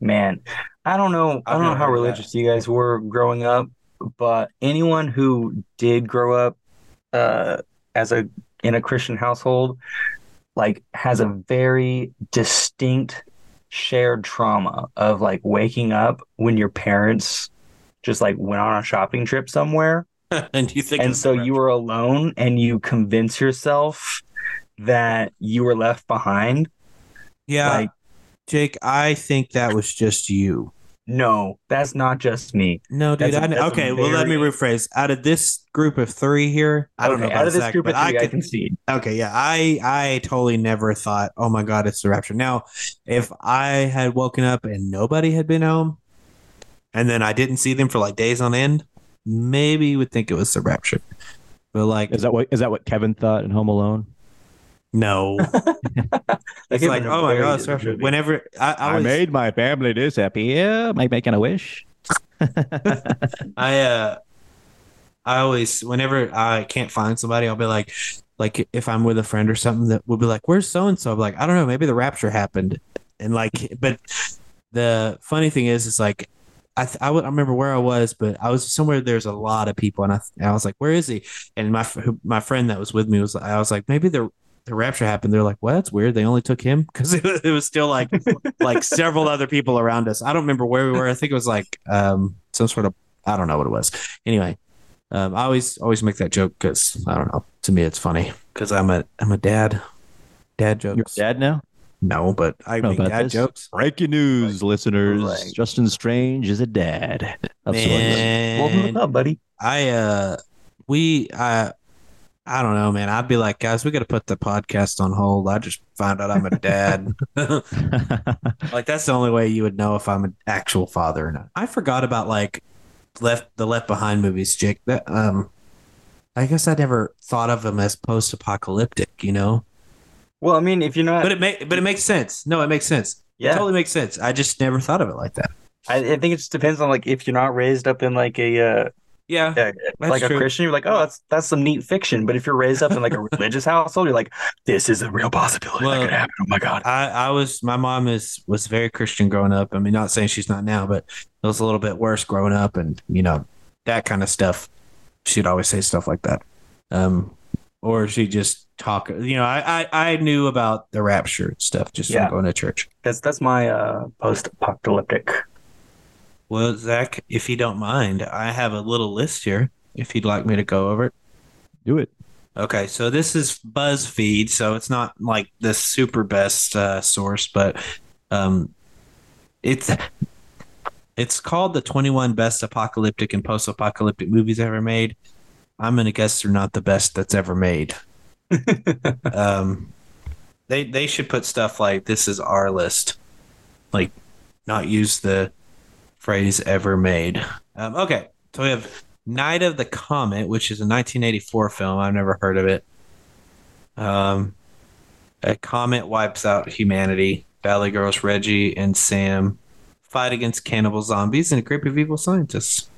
Man, I don't know. I don't know how religious you guys were growing up, but anyone who did grow up uh, as a in a Christian household, like, has a very distinct shared trauma of like waking up when your parents just like went on a shopping trip somewhere. And you think, and so you were alone and you convince yourself that you were left behind. Yeah, like Jake, I think that was just you. No that's not just me No, dude. That's a- I, that's a okay, well, let me rephrase. Out of this group of three here, I don't Okay, know out of this Zach, group of three I I could, concede Okay, yeah, I I totally never thought, oh my god, it's the rapture. Now, if I had woken up and nobody had been home, and then I didn't see them for like days on end, maybe you would think it was the rapture. But like, Is that what is that what Kevin thought in Home Alone? No, it's Like, like, oh my very god, it's the rapture. movie. Whenever I, I, I, was, made my family this happy. Yeah, am I making a wish? I uh I always whenever I can't find somebody, I'll be like like if I'm with a friend or something that will be like, Where's so and so? I'm like, I don't know, maybe the rapture happened. And like but the funny thing is it's like I, th- I, would, I remember where I was, but I was somewhere. There's a lot of people, and I, and I was like, "Where is he?" And my f- my friend that was with me was, I was like, "Maybe the the rapture happened." They're like, "Well, that's weird. They only took him because it, was- it was still like like several other people around us. I don't remember where we were. I think it was like um some sort of I don't know what it was. Anyway, um, I always always make that joke because I don't know. To me, it's funny because I'm a I'm a dad. Dad jokes. You're jokes. dad now? No, but I know make about dad this. jokes. Breaking news, listeners. like- Justin Strange is a dad. Of sorts. Welcome up, buddy. I uh we I I don't know, man. I'd be like, guys, we got to put the podcast on hold. I just found out I'm a dad. like that's the only way you would know if I'm an actual father or not. I forgot about like left the Left Behind movies, Jake. That um, I guess I never thought of them as post-apocalyptic, you know. Well, I mean, if you're not, But it make but it makes sense. No, it makes sense. It yeah, totally makes sense. I just never thought of it like that. I, I think it just depends on like if you're not raised up in like a uh, Yeah, Yeah, like true. a Christian, you're like, oh, that's that's some neat fiction. But if you're raised up in like a religious household, you're like, this is a real possibility Well, that could happen. Oh my god. I, I was my mom is was very Christian growing up. I mean, not saying she's not now, but it was a little bit worse growing up, and you know that kind of stuff. She'd always say stuff like that, um, or she just talk. You know, I I, I knew about the rapture stuff just Yeah. from going to church. That's that's my uh, post-apocalyptic. Well, Zach, if you don't mind, I have a little list here. If you'd like me to go over it. Do it. Okay, so this is BuzzFeed, so it's not like the super best uh, source, but um, it's it's called the 21 best apocalyptic and post-apocalyptic movies ever made. I'm gonna guess they're not the best that's ever made. um, they they should put stuff like this is our list, like not use the phrase ever made. Um, okay, so we have Night of the Comet, which is a 1984 film. I've never heard of it. Um, a comet wipes out humanity. Valley Girls Reggie and Sam fight against cannibal zombies and a group of evil scientists.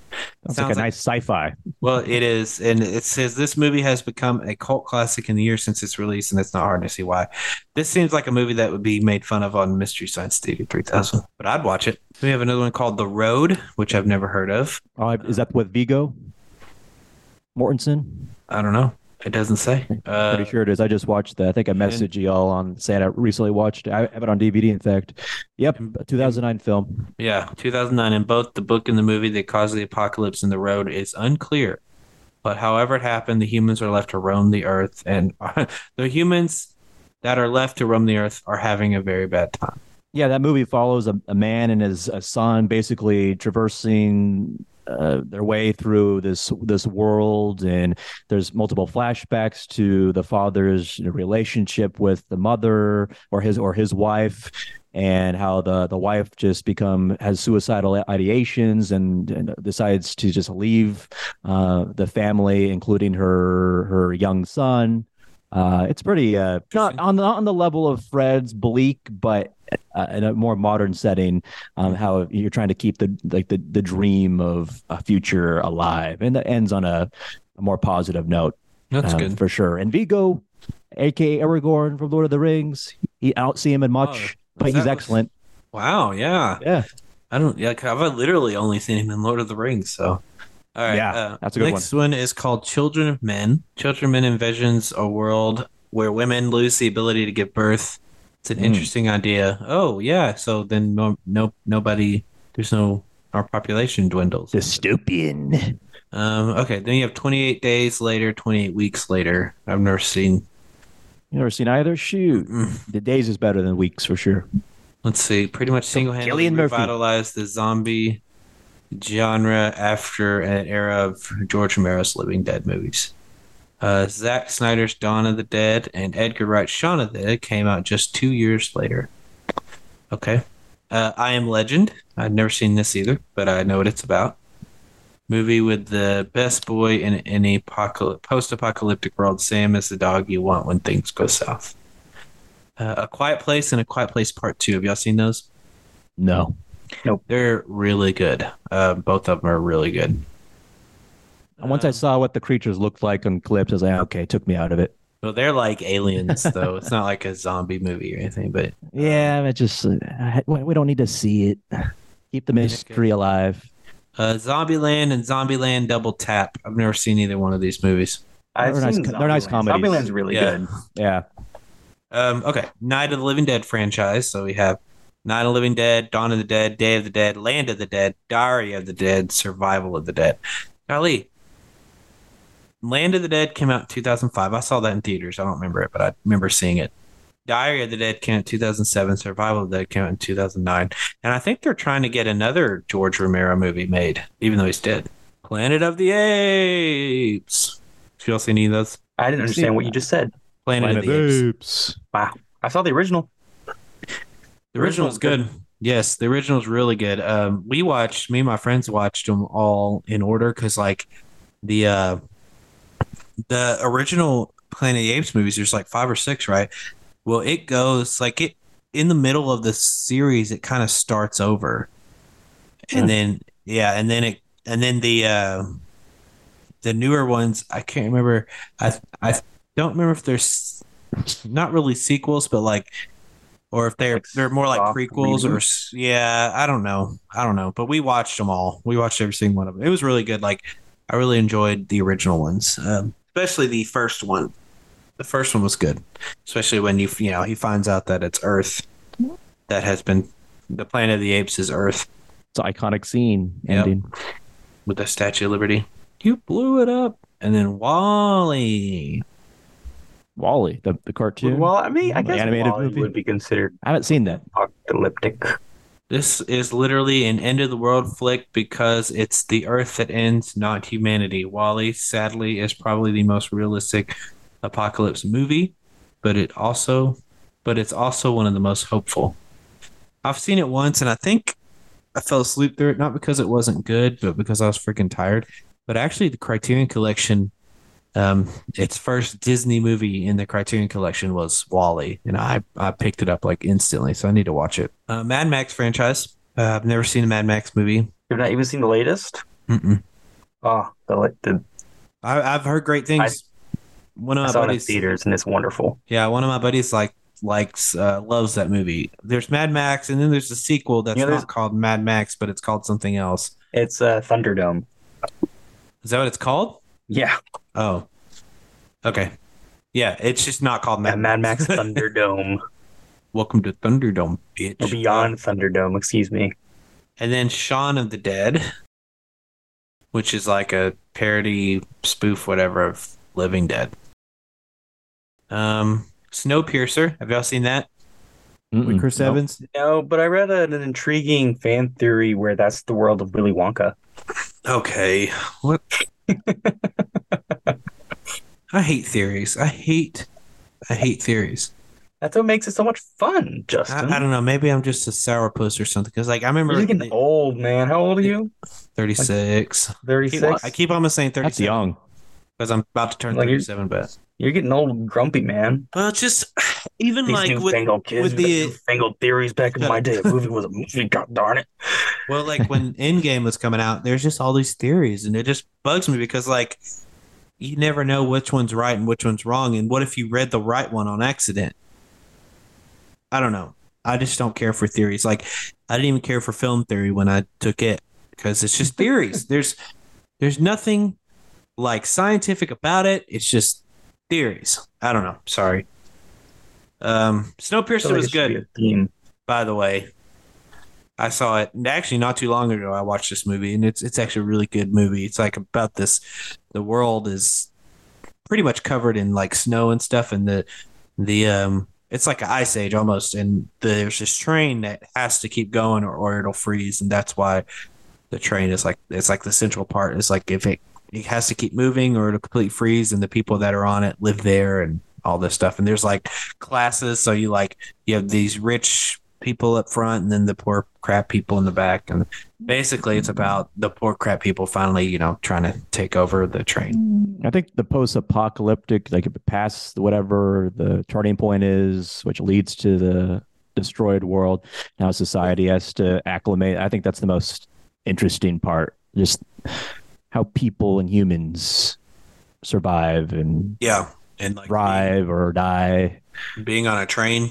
Sounds, Sounds like like- a nice sci-fi. Well, it is, and it says this movie has become a cult classic in the year since its release, and it's not hard to see why. This seems like a movie that would be made fun of on Mystery Science Theater 3000, but I'd watch it. We have another one called The Road, which I've never heard of. Oh, is that with Viggo Mortensen? I don't know. It doesn't say. Uh, Pretty sure it is. I just watched that. I think I messaged y'all on saying I recently watched. I have it on DVD. In fact, yep, 2009 film. Yeah, 2009. In both the book and the movie, the cause of the apocalypse in the road is unclear. But however it happened, the humans are left to roam the earth, and the humans that are left to roam the earth are having a very bad time. Yeah, that movie follows a, a man and his a son basically traversing uh, their way through this this world, and there's multiple flashbacks to the father's relationship with the mother or his or his wife, and how the the wife just become has suicidal ideations and, and decides to just leave uh, the family, including her her young son. Uh, it's pretty uh, not on the on the level of Threads bleak, but uh, in a more modern setting, um, how you're trying to keep the like the, the dream of a future alive, and that ends on a, a more positive note. That's um, good. for sure. And Viggo, aka Aragorn from Lord of the Rings, he, I don't see him in much, Oh, but he's was- excellent. Wow. Yeah. Yeah, I don't. Yeah. I've literally only seen him in Lord of the Rings. So. All right. Yeah, uh, that's a good next one. is called Children of Men. Children of Men envisions a world where women lose the ability to give birth. It's an Mm. interesting idea. Oh yeah. So then no, no nobody. There's no our population dwindles. dystopian. Um. Okay. Then you have 28 days later, 28 weeks later. I've never seen. You never seen either? Shoot, Mm. the days is better than weeks for sure. Let's see. Pretty much single-handedly revitalized the zombie genre after an era of George Romero's Living Dead movies. Uh, Zack Snyder's Dawn of the Dead and Edgar Wright's Shaun of the Dead came out just two years later. Okay. Uh, I Am Legend. I've never seen this either, but I know what it's about. Movie with the best boy in any post-apocalyptic world. Sam is the dog you want when things go south. Uh, a Quiet Place and A Quiet Place Part Two. Have y'all seen those? No, They're really good. Uh, both of them are really good. And once I saw what the creatures looked like on clips, I was like, okay, took me out of it. Well, they're like aliens, though. it's not like a zombie movie or anything. But Yeah, it just uh, we we don't need to see it. Keep the mystery alive. uh, Zombieland and Zombieland Double Tap. I've never seen either one of these movies. I've They're nice seen co- they're nice Zombieland. comedies. Zombieland's really Yeah. good. Yeah, Um, okay, Night of the Living Dead franchise. So we have Night of Living Dead, Dawn of the Dead, Day of the Dead, Land of the Dead, Diary of the Dead, Survival of the Dead. Golly, Land of the Dead came out in 2005. I saw that in theaters. I don't remember it, but I remember seeing it. Diary of the Dead came out in 2007. Survival of the Dead came out in 2009. And I think they're trying to get another George Romero movie made, even though he's dead. Planet of the Apes. Did you all see any of those? I didn't understand what you just said. Planet, Planet of the Apes. Apes. Wow. I saw the original. The original is good. Yes, the original is really good. Um, we watched me and my friends watched them all in order because like the uh, the original Planet of the Apes movies, there's like five or six, right? Well, it goes like it in the middle of the series. It kind of starts over, and Hmm. then yeah, and then it and then the uh, the newer ones, I can't remember. I I don't remember if there's not really sequels, but like, or if they're Like they're more like soft prequels or yeah, I don't know, I don't know. But we watched them all. We watched every single one of them. It was really good. Like I really enjoyed the original ones, um, especially the first one. The first one was good, especially when you you know he finds out that it's Earth that has been the Planet of the Apes is Earth It's an iconic scene Yep. ending. with the Statue of Liberty. You blew it up, and then Wall-E. Wall-E, the, the cartoon. Well, I mean, I guess animated Wall-E movie? would be considered I haven't seen that. apocalyptic. This is literally an end of the world flick because it's the Earth that ends, not humanity. Wall-E, sadly, is probably the most realistic apocalypse movie, but it also, but it's also one of the most hopeful. I've seen it once, and I think I fell asleep through it, not because it wasn't good, but because I was freaking tired. But actually, the Criterion Collection, um, its first Disney movie in the Criterion Collection was Wall-E, and I I picked it up like instantly, so I need to watch it. Uh, Mad Max franchise. Uh, I've never seen a Mad Max movie. You've not even seen the latest? Mm-mm. Oh, the, like, the I, I've heard great things. one of I my saw it in buddies, theaters and it's wonderful. yeah, one of my buddies like likes uh, loves that movie. There's Mad Max, and then there's a sequel that's You know, not called Mad Max, but it's called something else. It's uh, Thunderdome. Is that what it's called? Yeah, Oh, okay. Yeah, it's just not called Mad, Mad, Mad Max Thunderdome. Welcome to Thunderdome, bitch. or Beyond Thunderdome, excuse me. And then Shaun of the Dead, which is like a parody spoof, whatever, of Living Dead. Um, Snowpiercer. Have y'all seen that with Mm-mm. Chris Nope. Evans? No, but I read an intriguing fan theory where that's the world of Willy Wonka. Okay. What? I hate theories. I hate. I hate theories. That's what makes it so much fun, Justin. I, I don't know. Maybe I'm just a sourpuss or something. Because like I remember You're getting old, man. How old are you? 36. I keep, 36? I keep almost saying That's young. because I'm about to turn Like, 37. But You're getting old, grumpy, man. well, it's just even These like with kids with the- newfangled theories back in my day. A movie was a movie, god darn it. Well, like when Endgame was coming out, there's just all these theories, and it just bugs me because like you never know which one's right and which one's wrong. And what if you read the right one on accident? I don't know. I just don't care for theories. Like I didn't even care for film theory when I took it because it's just theories. there's there's nothing like scientific about it. It's just theories. I don't know. Sorry. Um, Snowpiercer like was it should be good by the way. I saw it actually not too long ago. I watched this movie and it's it's actually a really good movie. It's like about this the world is pretty much covered in like snow and stuff and the the um it's like an ice age almost and there's this train that has to keep going or, or it'll freeze and that's why the train is like it's like the central part is like if it it has to keep moving or it'll completely freeze and the people that are on it live there and all this stuff and there's like classes so you like you have these rich people up front and then the poor crap people in the back and basically it's about the poor crap people finally you know trying to take over the train I think the post-apocalyptic, like past whatever the turning point is, which leads to the destroyed world, now society has to acclimate. I think that's the most interesting part. Just how people and humans survive and yeah and like thrive or die. being, being on a train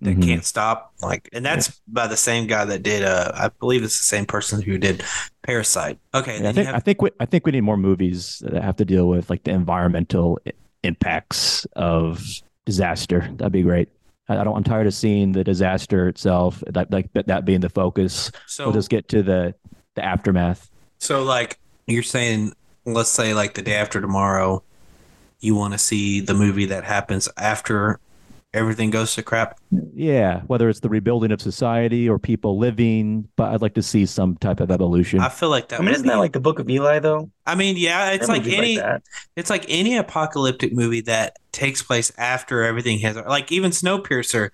that Mhm. can't stop like and that's by the same guy that did uh i believe it's the same person who did parasite okay Yeah, I think have- I think we I think we need more movies that have to deal with like the environmental impacts of disaster. That'd be great. I, I don't. I'm tired of seeing the disaster itself. That like that, that being the focus. so we'll just get to the the aftermath. So, like, you're saying, let's say, like, the day after tomorrow, you want to see the movie that happens after everything goes to crap. Yeah, whether it's the rebuilding of society or people living, but I'd like to see some type of evolution. I feel like that. I mean, isn't be- that like the Book of Eli, though? I mean, yeah, it's There are like any, that. it's like any apocalyptic movie that takes place after everything has, like, even Snowpiercer.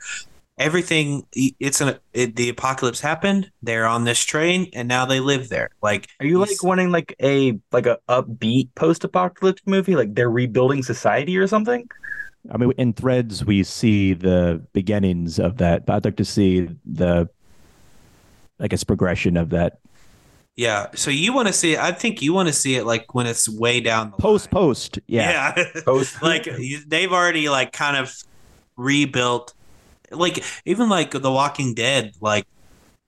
Everything, it's an it, the apocalypse happened. They're on this train, and now they live there. Like, Are you like wanting like a like a upbeat post-apocalyptic movie, like they're rebuilding society or something? I mean, in threads we see the beginnings of that, but I'd like to see the, I guess, progression of that Yeah. So you want to see? I think you want to see it like when it's way down the Post line. post. Yeah. Yeah. Post- like they've already like kind of rebuilt like even like The Walking Dead like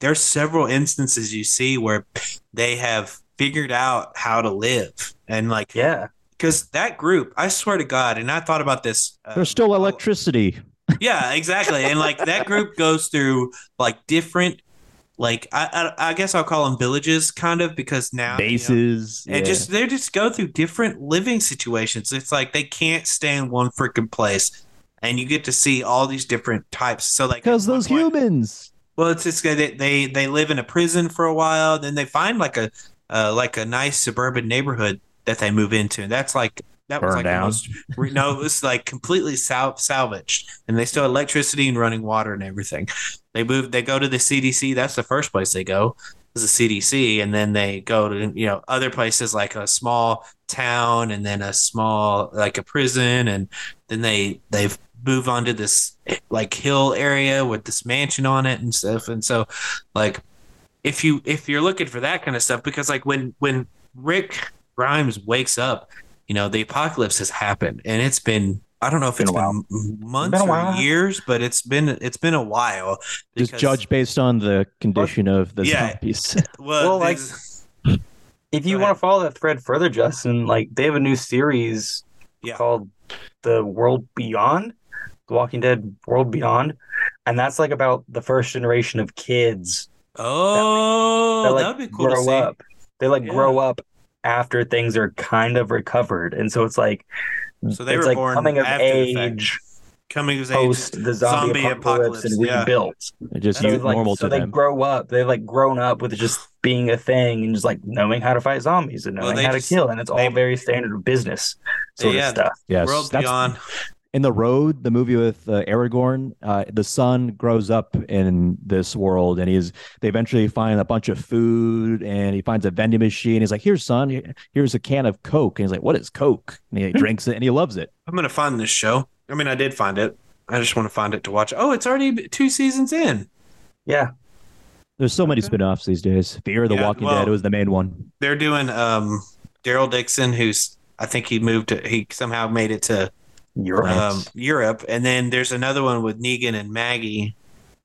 there's several instances you see where they have figured out how to live and like yeah. because that group I swear to God and I thought about this uh, There's still oh, electricity. yeah, exactly. And like that group goes through like different, like I I, I guess I'll call them villages, kind of, because now you know, Bases. and yeah. just they just go through different living situations. It's like they can't stay in one freaking place, and you get to see all these different types. So like because those point- humans. well, it's just they they they live in a prison for a while, then they find like a uh, like a nice suburban neighborhood that they move into, and that's like that was Burned like the down. most no, it was like completely sal- salvaged, and they still had electricity and running water and everything. They move, they go to the CDC. That's the first place they go is the CDC, and then they go to you know other places like a small town, and then a small like a prison, and then they they move on to this like hill area with this mansion on it and stuff. And so, like, if you if you're looking for that kind of stuff, because like when when Rick Grimes wakes up, you know the apocalypse has happened, and it's been. I don't know if Been it's a while. been m- months Been a or years, but it's been it's been a while. Just judge based on the condition of the Yeah. zombies. Well, Well, like- If you want to follow that thread further, Justin, like they have a new series Yeah. called The World Beyond, The Walking Dead World Beyond, and that's like about the first generation of kids oh, that that, like would be cool to grow see. up. They like Yeah. grow up after things are kind of recovered, and so it's like So they it's were like born coming of after age Coming of age. post the zombie, zombie apocalypse, and apocalypse, yeah. rebuilt. It just So, like, normal so to they them. grow up. They've like grown up with just being a thing and just like knowing how to fight zombies and knowing they how just- to kill, and it's all they- very standard business sort Yeah. of stuff. Yes, World that's Beyond. In the road. The movie with uh, Aragorn. Uh, the son grows up in this world, and he's they eventually find a bunch of food, and he finds a vending machine. He's like, "Here's son, here's a can of Coke," and he's like, "What is Coke?" And he drinks it, and he loves it. I'm gonna find this show. I mean, I did find it. I just want to find it to watch. Oh, it's already two seasons in. Yeah, There's so many Okay. spin-offs these days. Fear of the Yeah, Walking well- Dead was the main one. They're doing um Daryl Dixon, who's I think he moved to he somehow made it to Europe. um, Europe, and then there's another one with Negan and Maggie,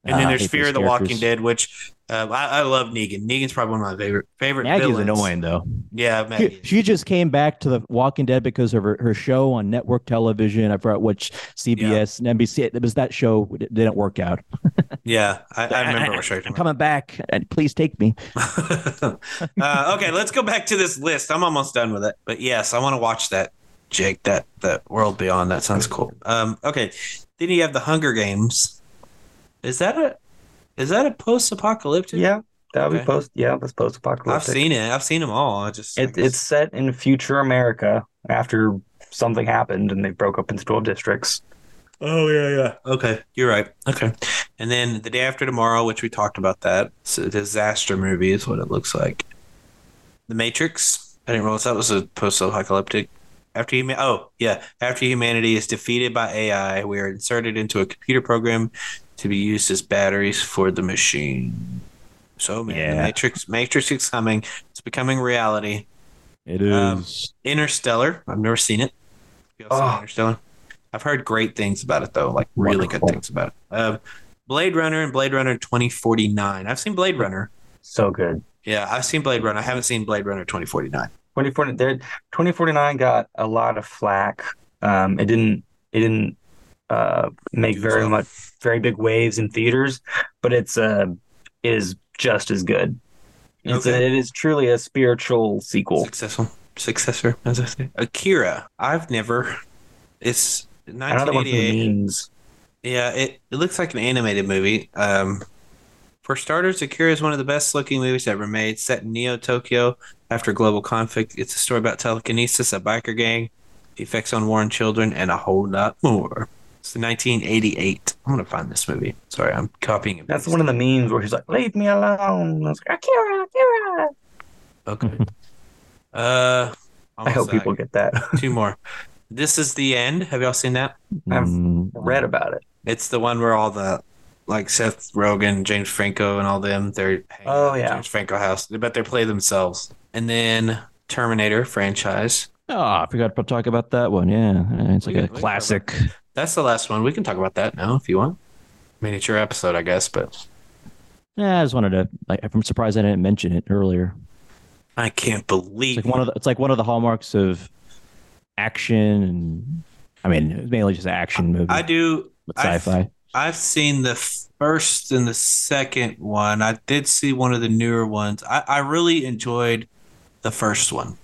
and then I there's Fear of the Walking. Dead, which uh, I, I love Negan. Negan's probably one of my favorite favorite. Maggie's villains. annoying though. Yeah, She, Maggie. she just came back to the Walking Dead because of her, her show on network television. I forgot which CBS and NBC. It was that show that didn't work out. yeah, I, I remember what show I'm coming back, and please take me. uh, okay, let's go back to this list. I'm almost done with it, but yes, I want to watch that. Jake, that that World Beyond. That sounds cool. Um, okay, then you have the Hunger Games. Is that a is that a post-apocalyptic? yeah, that would Okay. be post. Yeah, that's post apocalyptic. I've seen it. I've seen them all. I just I It, guess- it's set in future America after something happened and they broke up into twelve districts. Oh yeah, yeah. Okay, you're right. Okay, and then the day after tomorrow, which we talked about that, it's a disaster movie is what it looks like. The Matrix. I didn't realize that was a post-apocalyptic. After human, oh yeah, after humanity is defeated by AI, we are inserted into a computer program to be used as batteries for the machine. So man, the Yeah. Matrix, Matrix is coming. It's becoming reality. It is. Um, Interstellar. I've never seen it. You all seen Oh. Interstellar? I've heard great things about it though, like really good things about it. Uh, Blade Runner and Blade Runner 2049. I've seen Blade Runner. So good. Yeah, I've seen Blade Runner. I haven't seen Blade Runner 2049. 2040 there 2049 got a lot of flack. Um, it didn't it didn't uh, make very much very big waves in theaters, but it's uh it is just as good. It's Okay. it is truly a spiritual sequel. Successful successor, as I say. Akira. I've never. It's Another one for 1988. Yeah, it, it looks like an animated movie. Um, for starters, Akira is one of the best looking movies ever made, set in Neo Tokyo after global conflict. It's a story about telekinesis, a biker gang, the effects on war and children, and a whole lot more. It's 1988. I'm going to find this movie. Sorry, I'm copying it. That's one of the memes where he's like, "Leave me alone." I was like, Akira, Akira. Okay. Uh, I hope almost people get that. Two more. This is the end. Have y'all seen that? I've Mm, read about it. It's the one where all the like Seth Rogen, James Franco, and all them. They're Oh, yeah. James Franco house, but they play themselves. And then Terminator franchise. Oh, I forgot to talk about that one. Yeah, it's like we a can classic. That's the last one. We can talk about that now if you want. I mean, it's your episode, I guess, but Yeah, I just wanted to. Like, I'm surprised I didn't mention it earlier. I can't believe It's like one of the. It's like one of the hallmarks of action, and I mean, it's mainly just an action movie. I do. with I've- sci-fi. I've seen the first and the second one. I did see one of the newer ones. I, I really enjoyed the first one.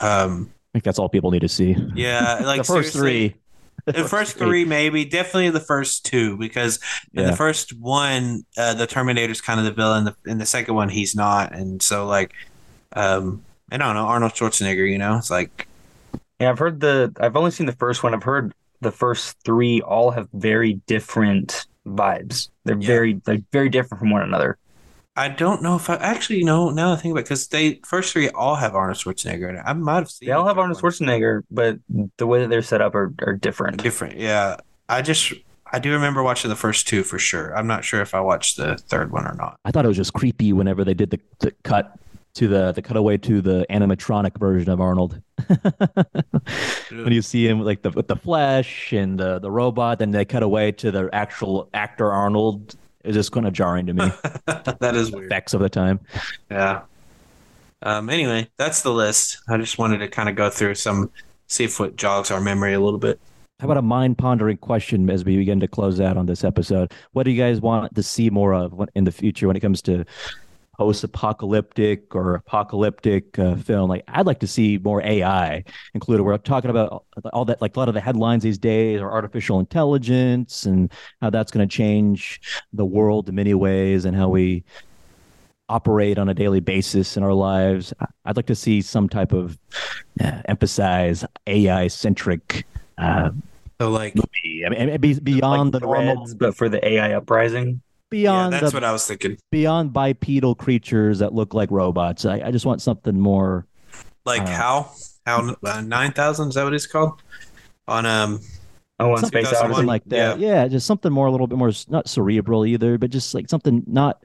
Um, I think that's all people need to see. yeah, like the first three. the first three maybe definitely the first two because in the first one uh, the terminator's kind of the villain the, in the second one he's not and so like um i don't know arnold schwarzenegger you know it's like Yeah, I've heard the. I've only seen the first one. I've heard the first three all have very different vibes. They're Yeah. very like very different from one another. I don't know if i actually know now that i think about it because they first three all have arnold schwarzenegger in it i might have seen They all the have Arnold. Schwarzenegger, but the way that they're set up are, are different. different yeah i just i do remember watching the first two for sure i'm not sure if i watched the third one or not I thought it was just creepy whenever they did the, the cut to the the cutaway to the animatronic version of Arnold. when you see him like the with the flesh and the the robot, then they cut away to the actual actor Arnold. It's just kind of jarring to me. that is weird Effects of the time. Yeah. Um, anyway, that's the list. I just wanted to kind of go through some, see if what jogs our memory a little bit. How about a mind pondering question as we begin to close out on this episode? What do you guys want to see more of in the future when it comes to post apocalyptic or apocalyptic uh, film? Like, I'd like to see more AI included. We're talking about all that, like a lot of the headlines these days are artificial intelligence and how that's going to change the world in many ways and how we operate on a daily basis in our lives. I'd like to see some type of uh, emphasize AI centric uh, So, like, movie. I mean, be beyond Like the normal, Threads, but for the AI uprising. Yeah, beyond that's the, what I was thinking. beyond bipedal creatures that look like robots. I, I just want something more. Like, Uh, HAL, HAL, uh, 9,000, is that what it's called? On, um, Oh, on Space Something Odyssey. Like that. Yeah. just something more, a little bit more, not cerebral either, but just like something not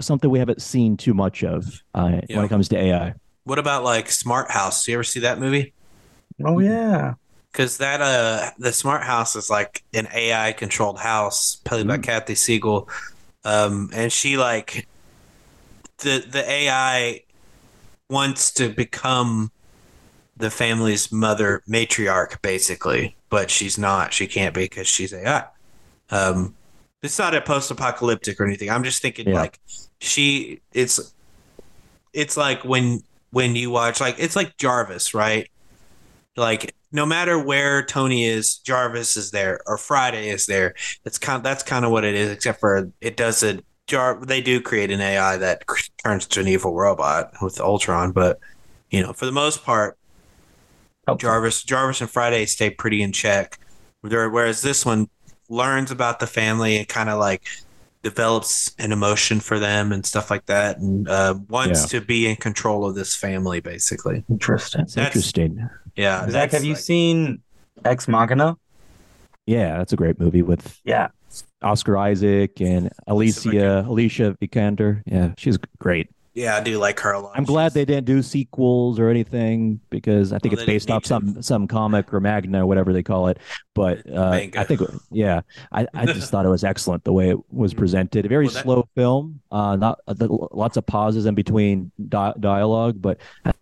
something we haven't seen too much of uh, Yeah. when it comes to AI. what about like Smart House? You ever see that movie? Oh yeah. Because that, uh, the Smart House is like an AI controlled house played by Mm. Katey Sagal. Um, and she like, the, the AI wants to become the family's mother matriarch basically but she's not she can't be because she's ai um it's not a post-apocalyptic or anything i'm just thinking Yeah. like she it's it's like when when you watch like it's like jarvis right like no matter where tony is jarvis is there or friday is there it's kind that's kind of what it is except for it does a jar they do create an ai that cr- turns to an evil robot with ultron but you know for the most part. Jarvis Jarvis and Friday stay pretty in check. Whereas this one learns about the family and kind of like develops an emotion for them and stuff like that, and uh, wants to be in control of this family, basically. Interesting. That's- interesting. Yeah, Zach, that's have you like- seen Ex Machina? Yeah, that's a great movie with Yeah. Oscar Isaac and Alicia Alicia Alicia Vikander. Yeah, she's great. Yeah, I do like her a lot. I'm glad they didn't do sequels or anything because I think Well, it's based off need some some comic or magna or whatever they call it. But uh, I think yeah, I, I just thought it was excellent the way it was presented. A very Well, that- slow film, uh, not uh, lots of pauses in between di- dialogue, but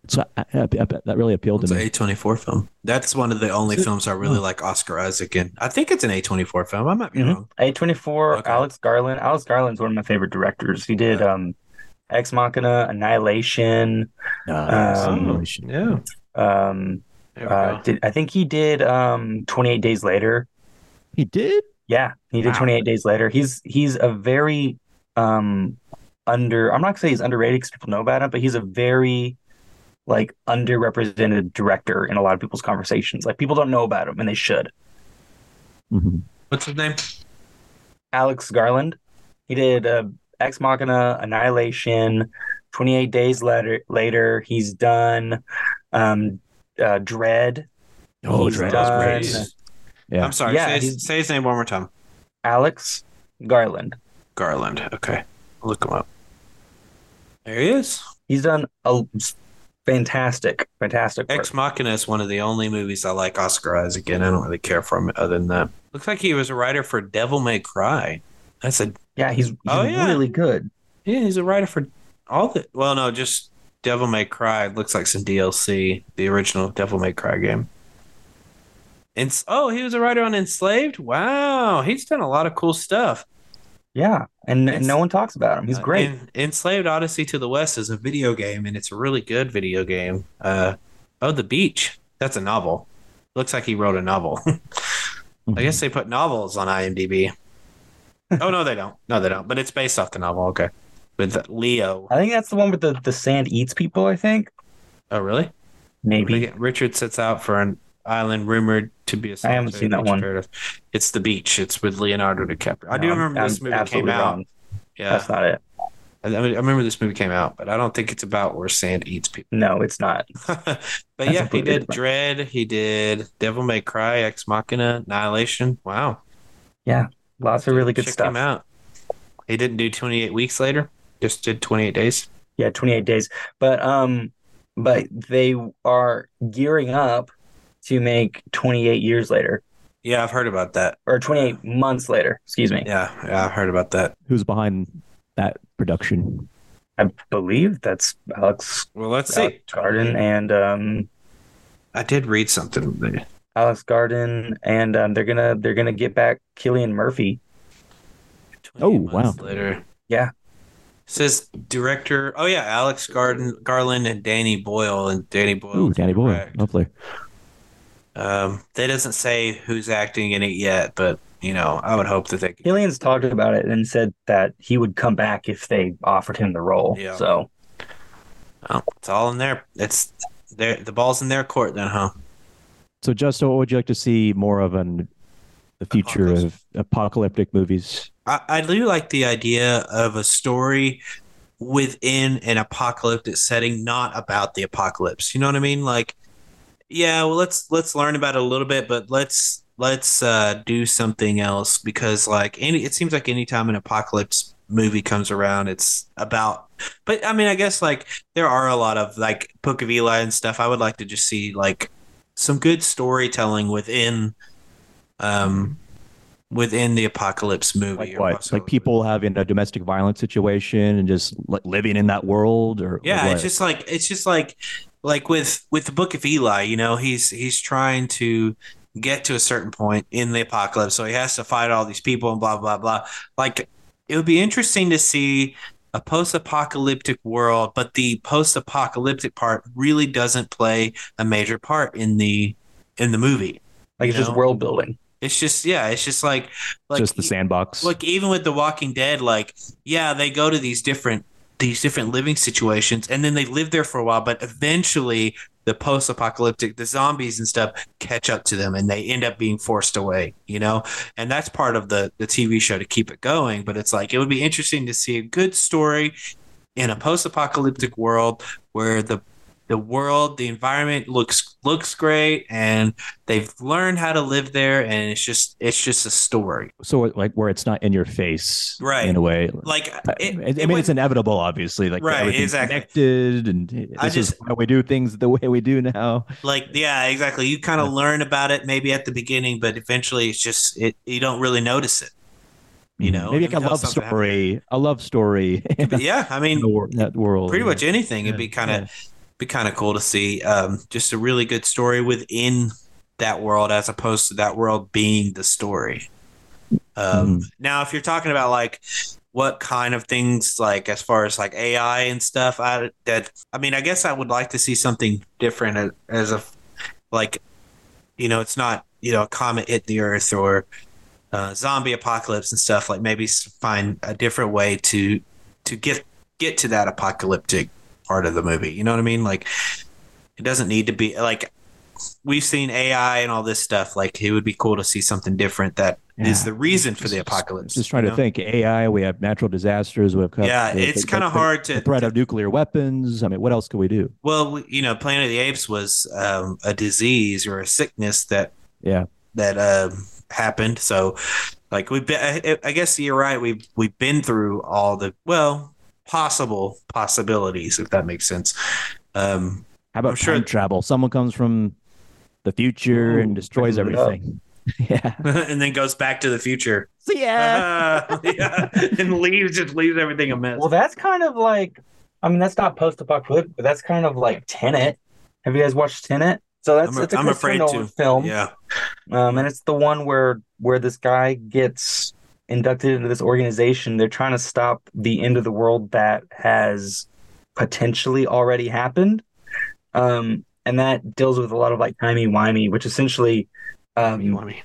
so, I, I, I- that really appealed It's to an me. A24 film. That's one of the only films I really Oh. like Oscar Isaac in. I think it's an A24 film. I might be Mhm. wrong. A24, Okay. Alex Garland. Alex Garland's one of my favorite directors. He did Yeah. um Ex Machina, Annihilation. Uh, Um, Yeah. Um uh did I think he did um 28 Days Later. he did. Yeah, he did Wow. 28 Days Later. He's he's a very um under I'm not gonna say he's underrated because people know about him, but he's a very like underrepresented director in a lot of people's conversations. Like people don't know about him and they should. Mhm. What's his name? Alex Garland. He did uh, Ex Machina, Annihilation, 28 Days Later. Later, he's done um, uh, Dread. Oh, He's Dread done- was great. Yeah. I'm sorry. Yeah, say, his, say his name one more time. Alex Garland. Garland. Okay, I'll look him up. There he is. He's done a fantastic, fantastic work. Ex Machina is one of the only movies I like Oscar Isaac in. I don't really care for him other than that. Looks like he was a writer for Devil May Cry. That's a Yeah, he's, he's Oh, yeah. really good. yeah. He's a writer for all the. Well, no, just Devil May Cry. It looks like some DLC. The original Devil May Cry game. And oh, he was a writer on Enslaved. Wow, he's done a lot of cool stuff. Yeah, and, and no one talks about him. He's Uh, great. En- Enslaved Odyssey to the West is a video game, and it's a really good video game. Uh, oh, The Beach. That's a novel. Looks like he wrote a novel. I guess they put novels on IMDb. Oh no, they don't. No, they don't. But it's based off the novel. Okay, with Leo. I think that's the one with the, the sand eats people, I think. Oh, really? Maybe. Richard sets out for an island rumored to be a. I haven't seen that one. paradise. It's The Beach. It's with Leonardo DiCaprio. I do No, I'm- remember this movie came out. wrong. Yeah, That's not it. I, I mean, I remember this movie came out, but I don't think it's about where sand eats people. No, it's not. but That's yeah, he did different. Dread. He did Devil May Cry, Ex Machina, Annihilation. Wow, Lots of really good Check stuff. him out. He didn't do 28 weeks later. Just did 28 days. Yeah, 28 days. But um but they are gearing up to make 28 years later Yeah, I've heard about that. or 28 months later, excuse me. Yeah, yeah, I've heard about that. Who's behind that production? I believe that's Alex Well, let's Alex see. Garden and um I did read something. There. Alex Garden and um they're gonna they're gonna get back Cillian Murphy. Oh, wow. Later. Yeah. says director. Oh yeah, Alex Garden, Garland, and Danny Boyle, and Danny Boyle. Ooh, is Danny Boyle. Lovely. Um, that doesn't say who's acting in it yet, but you know, I would hope that they. Cillian's talked about it and said that he would come back if they offered him the role. Yeah. So Oh, it's all in there. It's there. The ball's in their court, then, huh? So, Justo, what would you like to see more of in the future Apocalypse. of apocalyptic movies? I, I do like the idea of a story within an apocalyptic setting, not about the apocalypse. You know what I mean? Like, yeah, well, let's let's learn about it a little bit, but let's let's uh, do something else because, like, any it seems like anytime an apocalypse movie comes around, it's about. But I mean, I guess like there are a lot of like Book of Eli and stuff. I would like to just see like some good storytelling within. Um, within the apocalypse movie Like what? Like people having a domestic violence situation and just like living in that world, or or yeah what? it's just like it's just like like with with the book of eli you know he's he's trying to get to a certain point in the apocalypse so he has to fight all these people and blah blah blah like it would be interesting to see a post-apocalyptic world but the post-apocalyptic part really doesn't play a major part in the in the movie like You it's just world building. it's just yeah it's just like like just the sandbox. like even with the walking dead like yeah they go to these different these different living situations and then they live there for a while but eventually the post-apocalyptic the zombies and stuff catch up to them and they end up being forced away you know? And that's part of the the tv show to keep it going but it's like it would be interesting to see a good story in a post-apocalyptic world where the the world the environment looks looks great and they've learned how to live there and it's just it's just a story so like where it's not in your face, Right. In a way, like I, it, I it mean, would- it's inevitable, obviously. Like Right, exactly. connected, and this I is just- how we do things the way we do now. like yeah exactly you kind of learn about it maybe at the beginning but eventually it's just it you don't really notice it you mm-hmm. know maybe like a love story, a love story yeah i mean that world. pretty much anything it'd be kind of be kind of cool to see um just a really good story within that world as opposed to that world being the story um Mhm. now if you're talking about like what kind of things like as far as like ai and stuff i that i mean i guess i would like to see something different as, as a like you know it's not you know a comet hit the earth or uh, zombie apocalypse and stuff like maybe find a different way to to get get to that apocalyptic part of the movie you know what i mean like it doesn't need to be like we've seen ai and all this stuff like it would be cool to see something different that is Yeah. the reason for the apocalypse Just trying you to think. AI. We have natural disasters. We have Yeah, the- it's kinda the- hard the to- threat of nuclear weapons. I mean, what else could we do? well you know planet of the apes was um, a disease or a sickness that Yeah. that um, happened. So Like we've been, I, I guess you're right. We've we've been through all the well possible possibilities, if that makes sense. Um, How about I'm sure- time travel? Someone comes from the future Ooh, and destroys mixing it up. everything. yeah. and then goes back to the future. See ya. Uh, yeah, and leaves just leaves everything a mess. Well, that's kind of like, I mean, that's not post-apocalyptic, but that's kind of like Tenet. Have you guys watched Tenet? So that's I'm, it's a I'm afraid Nolan to. film, Yeah, um, and it's the one where where this guy gets inducted into this organization. They're trying to stop the end of the world that has potentially already happened, um, and that deals with a lot of like timey wimey, which essentially um, you want me?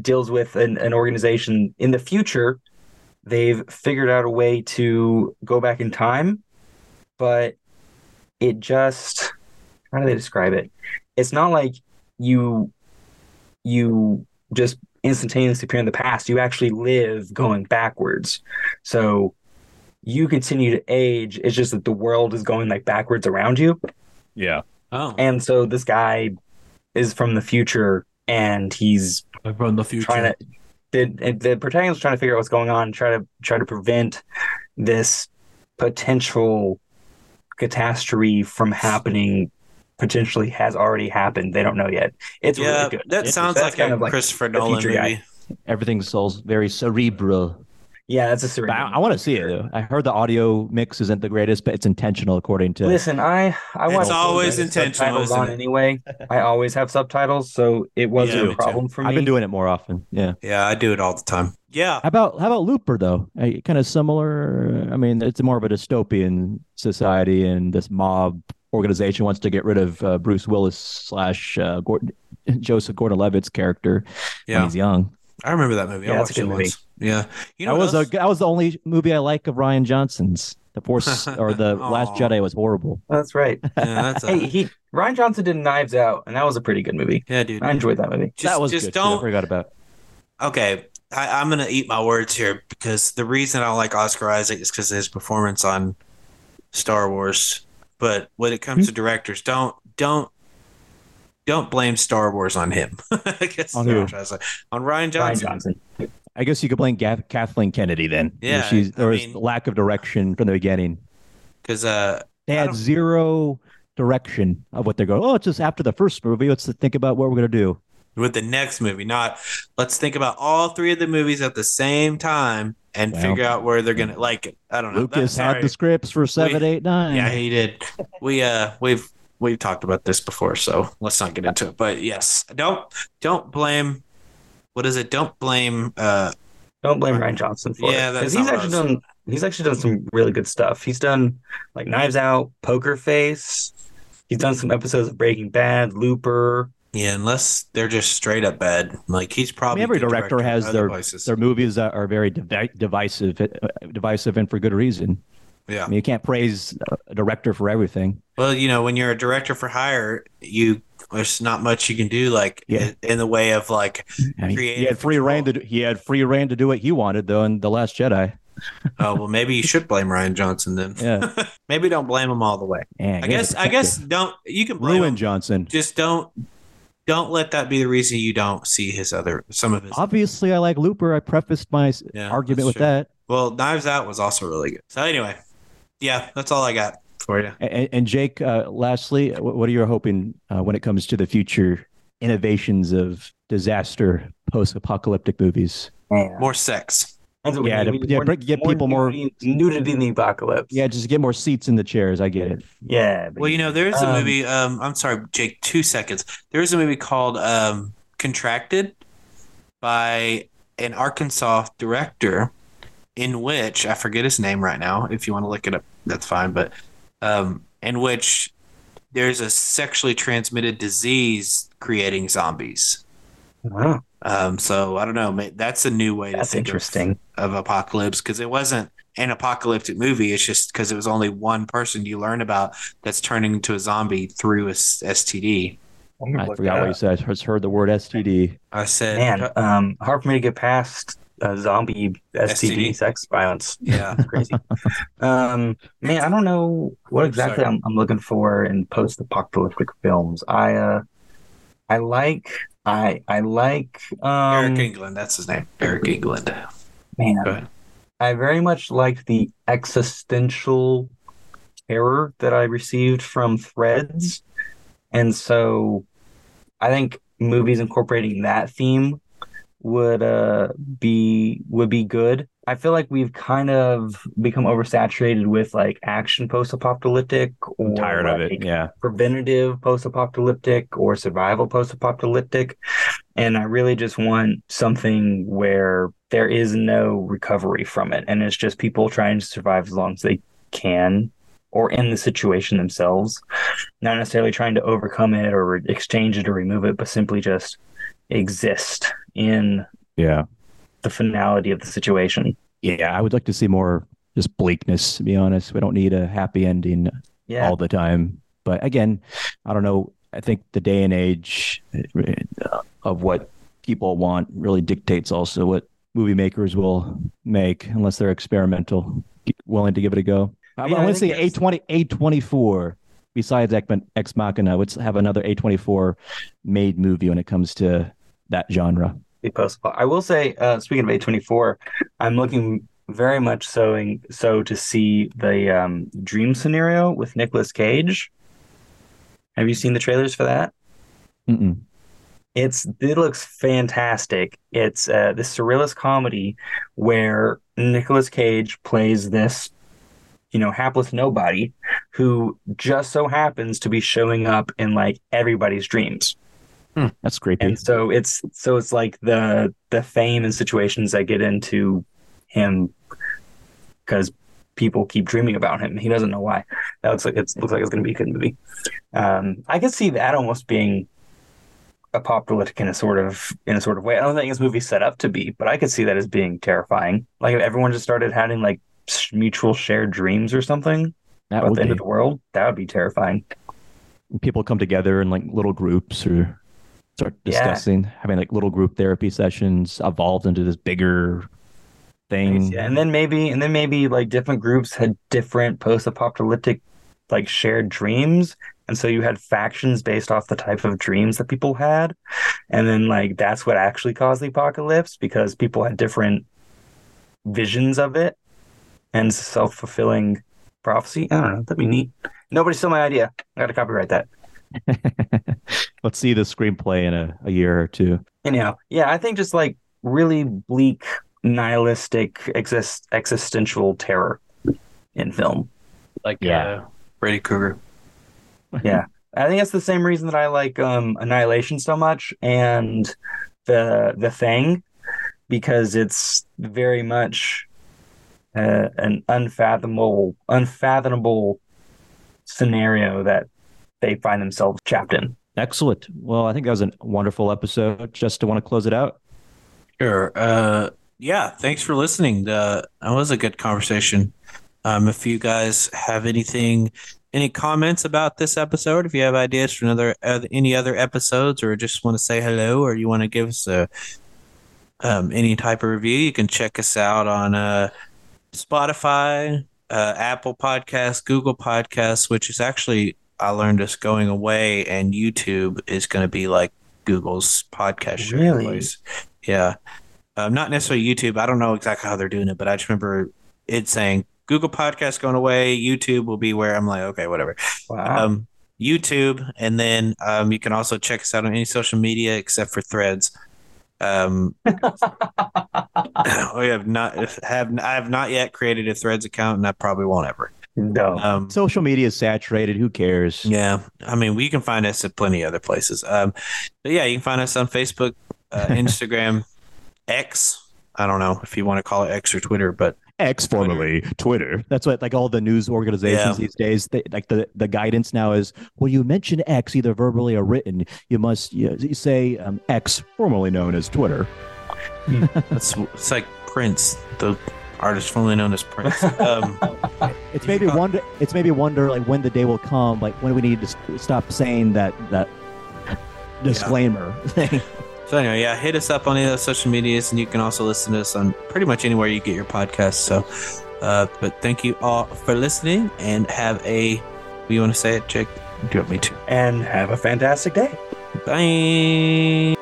deals with an, an organization in the future. They've figured out a way to go back in time, but it just how do they describe it? It's not like you you just instantaneously appear in the past. You actually live going backwards. So you continue to age. It's just that the world is going like backwards around you. yeah. Oh, And so this guy is from the future and he's from the future. trying to the the protagonist is trying to figure out what's going on, try to try to prevent this potential catastrophe from happening. Potentially has already happened. They don't know yet. It's yeah, really good. that It's- sounds like kind a of like Christopher a Nolan future movie. guy. Everything's so very cerebral. Yeah, it's a But series. I, I want to see it though. I heard the audio mix isn't the greatest, but it's intentional according to. Listen, I I It's always intentional, subtitles isn't on it? anyway. I always have subtitles, so it wasn't Yeah, me a too. problem for me. I've been doing it more often. Yeah. Yeah, I do it all the time. Yeah, How about how about Looper though? kind of similar. I mean, it's more of a dystopian society, and this mob organization wants to get rid of uh, Bruce Willis slash uh, Gordon, Joseph Gordon-Levitt's character when yeah. he's young. I remember that movie. I Yeah, it's a watched it good movie. once. Yeah, you know that what was a, that was the only movie I like of Rian Johnson's. The Force or the Last Jedi was horrible. That's right. Yeah, that's a, hey, he Rian Johnson did Knives Out, and that was a pretty good movie. yeah, dude. I enjoyed that movie. Just, that was just good. too. I don't. forgot about. Okay, I, I'm gonna eat my words here because the reason I don't like Oscar Isaac is because of his performance on Star Wars. But when it comes to directors, don't don't don't blame Star Wars on him. I guess On who? To say. On Rian Rian Johnson. Johnson. I guess you could blame Gath- Kathleen Kennedy then. Yeah, she's I was mean- lack of direction from the beginning. Because uh, They had zero direction of what they're going. Oh, it's just after the first movie. Let's think about what we're gonna do. with the next movie, not let's think about all three of the movies at the same time and Well. figure out where they're gonna like. I don't know. Lucas That- had the scripts for seven, eight, nine. Yeah, he did. We uh we've we've talked about this before, so let's not get into it. But yes, don't don't blame what is it? Don't blame uh Don't blame Rian Johnson for Yeah, it that's because he's not what I actually done. He's actually done some really good stuff. He's done like Knives Out, Poker Face. He's done some episodes of Breaking Bad, Looper. Yeah, unless they're just straight up bad. Like he's I probably mean, every good director has their places. their movies that are very divi- divisive, uh, divisive, and for good reason. yeah. I mean, you can't praise a director for everything. Well, you know, when you're a director for hire, you there's not much you can do like Yeah. in, in the way of like I mean, he had free rein to do, he had free rein to do what he wanted though in the Last Jedi. oh well maybe you should blame Rian Johnson then. Yeah, maybe don't blame him all the way. Man, I guess I guess don't you can blame ruin him. Johnson. Just don't don't let that be the reason you don't see his other some of his Obviously, I like Looper. I prefaced my Yeah, argument with true. that. Well, Knives Out was also really good. So anyway, yeah, that's all I got for you. And, and Jake, uh, lastly, what are you hoping uh, when it comes to the future innovations of disaster post-apocalyptic movies? Man. More sex. That's what we Yeah, need. to- We yeah, more- bring- get people more- nudity, nudity in the apocalypse. Yeah, just get more seats in the chairs. I get it. yeah. Well, you know, there is a Um, movie. Um, I'm sorry, Jake. Two seconds. There is a movie called um, Contracted by an Arkansas director, in which I forget his name right now. If you want to look it up, that's fine. But um, in which there's a sexually transmitted disease creating zombies. Wow, Um, so I don't know. That's a new way that's to think interesting. of apocalypse because it wasn't an apocalyptic movie. It's just because it was only one person you learn about that's turning into a zombie through a s- STD. I'm I forgot what you said. I just heard the word STD. I said, Man, um, hard for me to get past uh, zombie STD, STD? sex violence. yeah, crazy. um, man, I don't know what exactly I'm, I'm looking for in post-apocalyptic films. I uh, I like I I like Eric um England, that's his name. Eric England. man. I very much liked the existential terror that I received from Threads. And so I think movies incorporating that theme would uh be would be good. I feel like we've kind of become oversaturated with like action post-apocalyptic or I'm tired of it. Yeah. preventative post-apocalyptic or survival post-apocalyptic and i really just want something where there is no recovery from it and it's just people trying to survive as long as they can or in the situation themselves not necessarily trying to overcome it or exchange it or remove it but simply just exist in Yeah. The finality of the situation Yeah. I would like to see more just bleakness, to be honest. We don't need a happy ending yeah all the time. But again, I don't know. I think the day and age uh, of what people want really dictates also what movie makers will make, unless they're experimental, willing to give it a go. I, Yeah, I want to see A20, A24, besides Ex Ex Machina, let's have another A24 made movie when it comes to that genre. Post I will say, uh, speaking of A24, I'm looking very much so so to see the um, dream scenario with Nicolas Cage. Have you seen the trailers for that? Mm-mm. It's it looks fantastic. It's uh, this surrealist comedy where Nicolas Cage plays this, you know, hapless nobody who just so happens to be showing up in like everybody's dreams. That's creepy. and so it's so it's like the the fame and situations that get into him because people keep dreaming about him. He doesn't know why. That looks like it looks like it's going to be a good movie. Um i could see that almost being apocalyptic in a sort of in a sort of way. I don't think this movie's set up to be but i could see that as being terrifying. Like if everyone just started having like mutual shared dreams or something that about would the end be. of the world that would be terrifying. People come together in like little groups or start Yeah. discussing, having like little group therapy sessions, evolved into this bigger thing. Yeah, and then maybe and then maybe like different groups had different post-apocalyptic like shared dreams, and so you had factions based off the type of dreams that people had, and then like that's what actually caused the apocalypse because people had different visions of it and self-fulfilling prophecy. I don't know. That'd be neat. Nobody stole my idea. I got to copyright that. Let's see the screenplay in a, a year or two. Anyhow, yeah, I think just like really bleak, nihilistic, exist existential terror in film. Like Yeah. uh, Freddy Krueger. Yeah. I think that's the same reason that I like um Annihilation so much and the the thing because it's very much uh, an unfathomable unfathomable scenario that they find themselves trapped in. Excellent. Well, I think that was a wonderful episode. Just to want to close it out. Sure. Uh, yeah. Thanks for listening. Uh, that was a good conversation. Um, if you guys have anything, any comments about this episode, if you have ideas for another uh, any other episodes, or just want to say hello, or you want to give us a um, any type of review, you can check us out on uh, Spotify, uh, Apple Podcasts, Google Podcasts, which is actually I learned is going away, and YouTube is going to be like Google's podcast sharing Really? place. Yeah. Um, not necessarily YouTube. I don't know exactly how they're doing it, but I just remember it saying Google Podcast going away. YouTube will be where I'm like, okay, whatever. Wow. Um, YouTube, and then um, you can also check us out on any social media except for Threads. Um, we have not have I have not yet created a Threads account, and I probably won't ever. No. Um, Social media is saturated. Who cares? yeah, I mean, we can find us at plenty of other places. Um, but yeah, you can find us on Facebook, uh, Instagram, X. I don't know if you want to call it X or Twitter, but X, formerly Twitter. That's what like all the news organizations Yeah. these days. They, like the the guidance now is when you mention X, either verbally or written, you must you, you say um, X, formerly known as Twitter. it's it's like Prince, the artist formerly known as Prince. Um, It's maybe wonder. It's maybe wonder like when the day will come. Like when we need to stop saying that that disclaimer thing. So anyway, yeah, hit us up on any of those social medias, and you can also listen to us on pretty much anywhere you get your podcasts. So, uh, but thank you all for listening, and have a. You want to say it, Jake? Do you want me to? and have a fantastic day. Bye.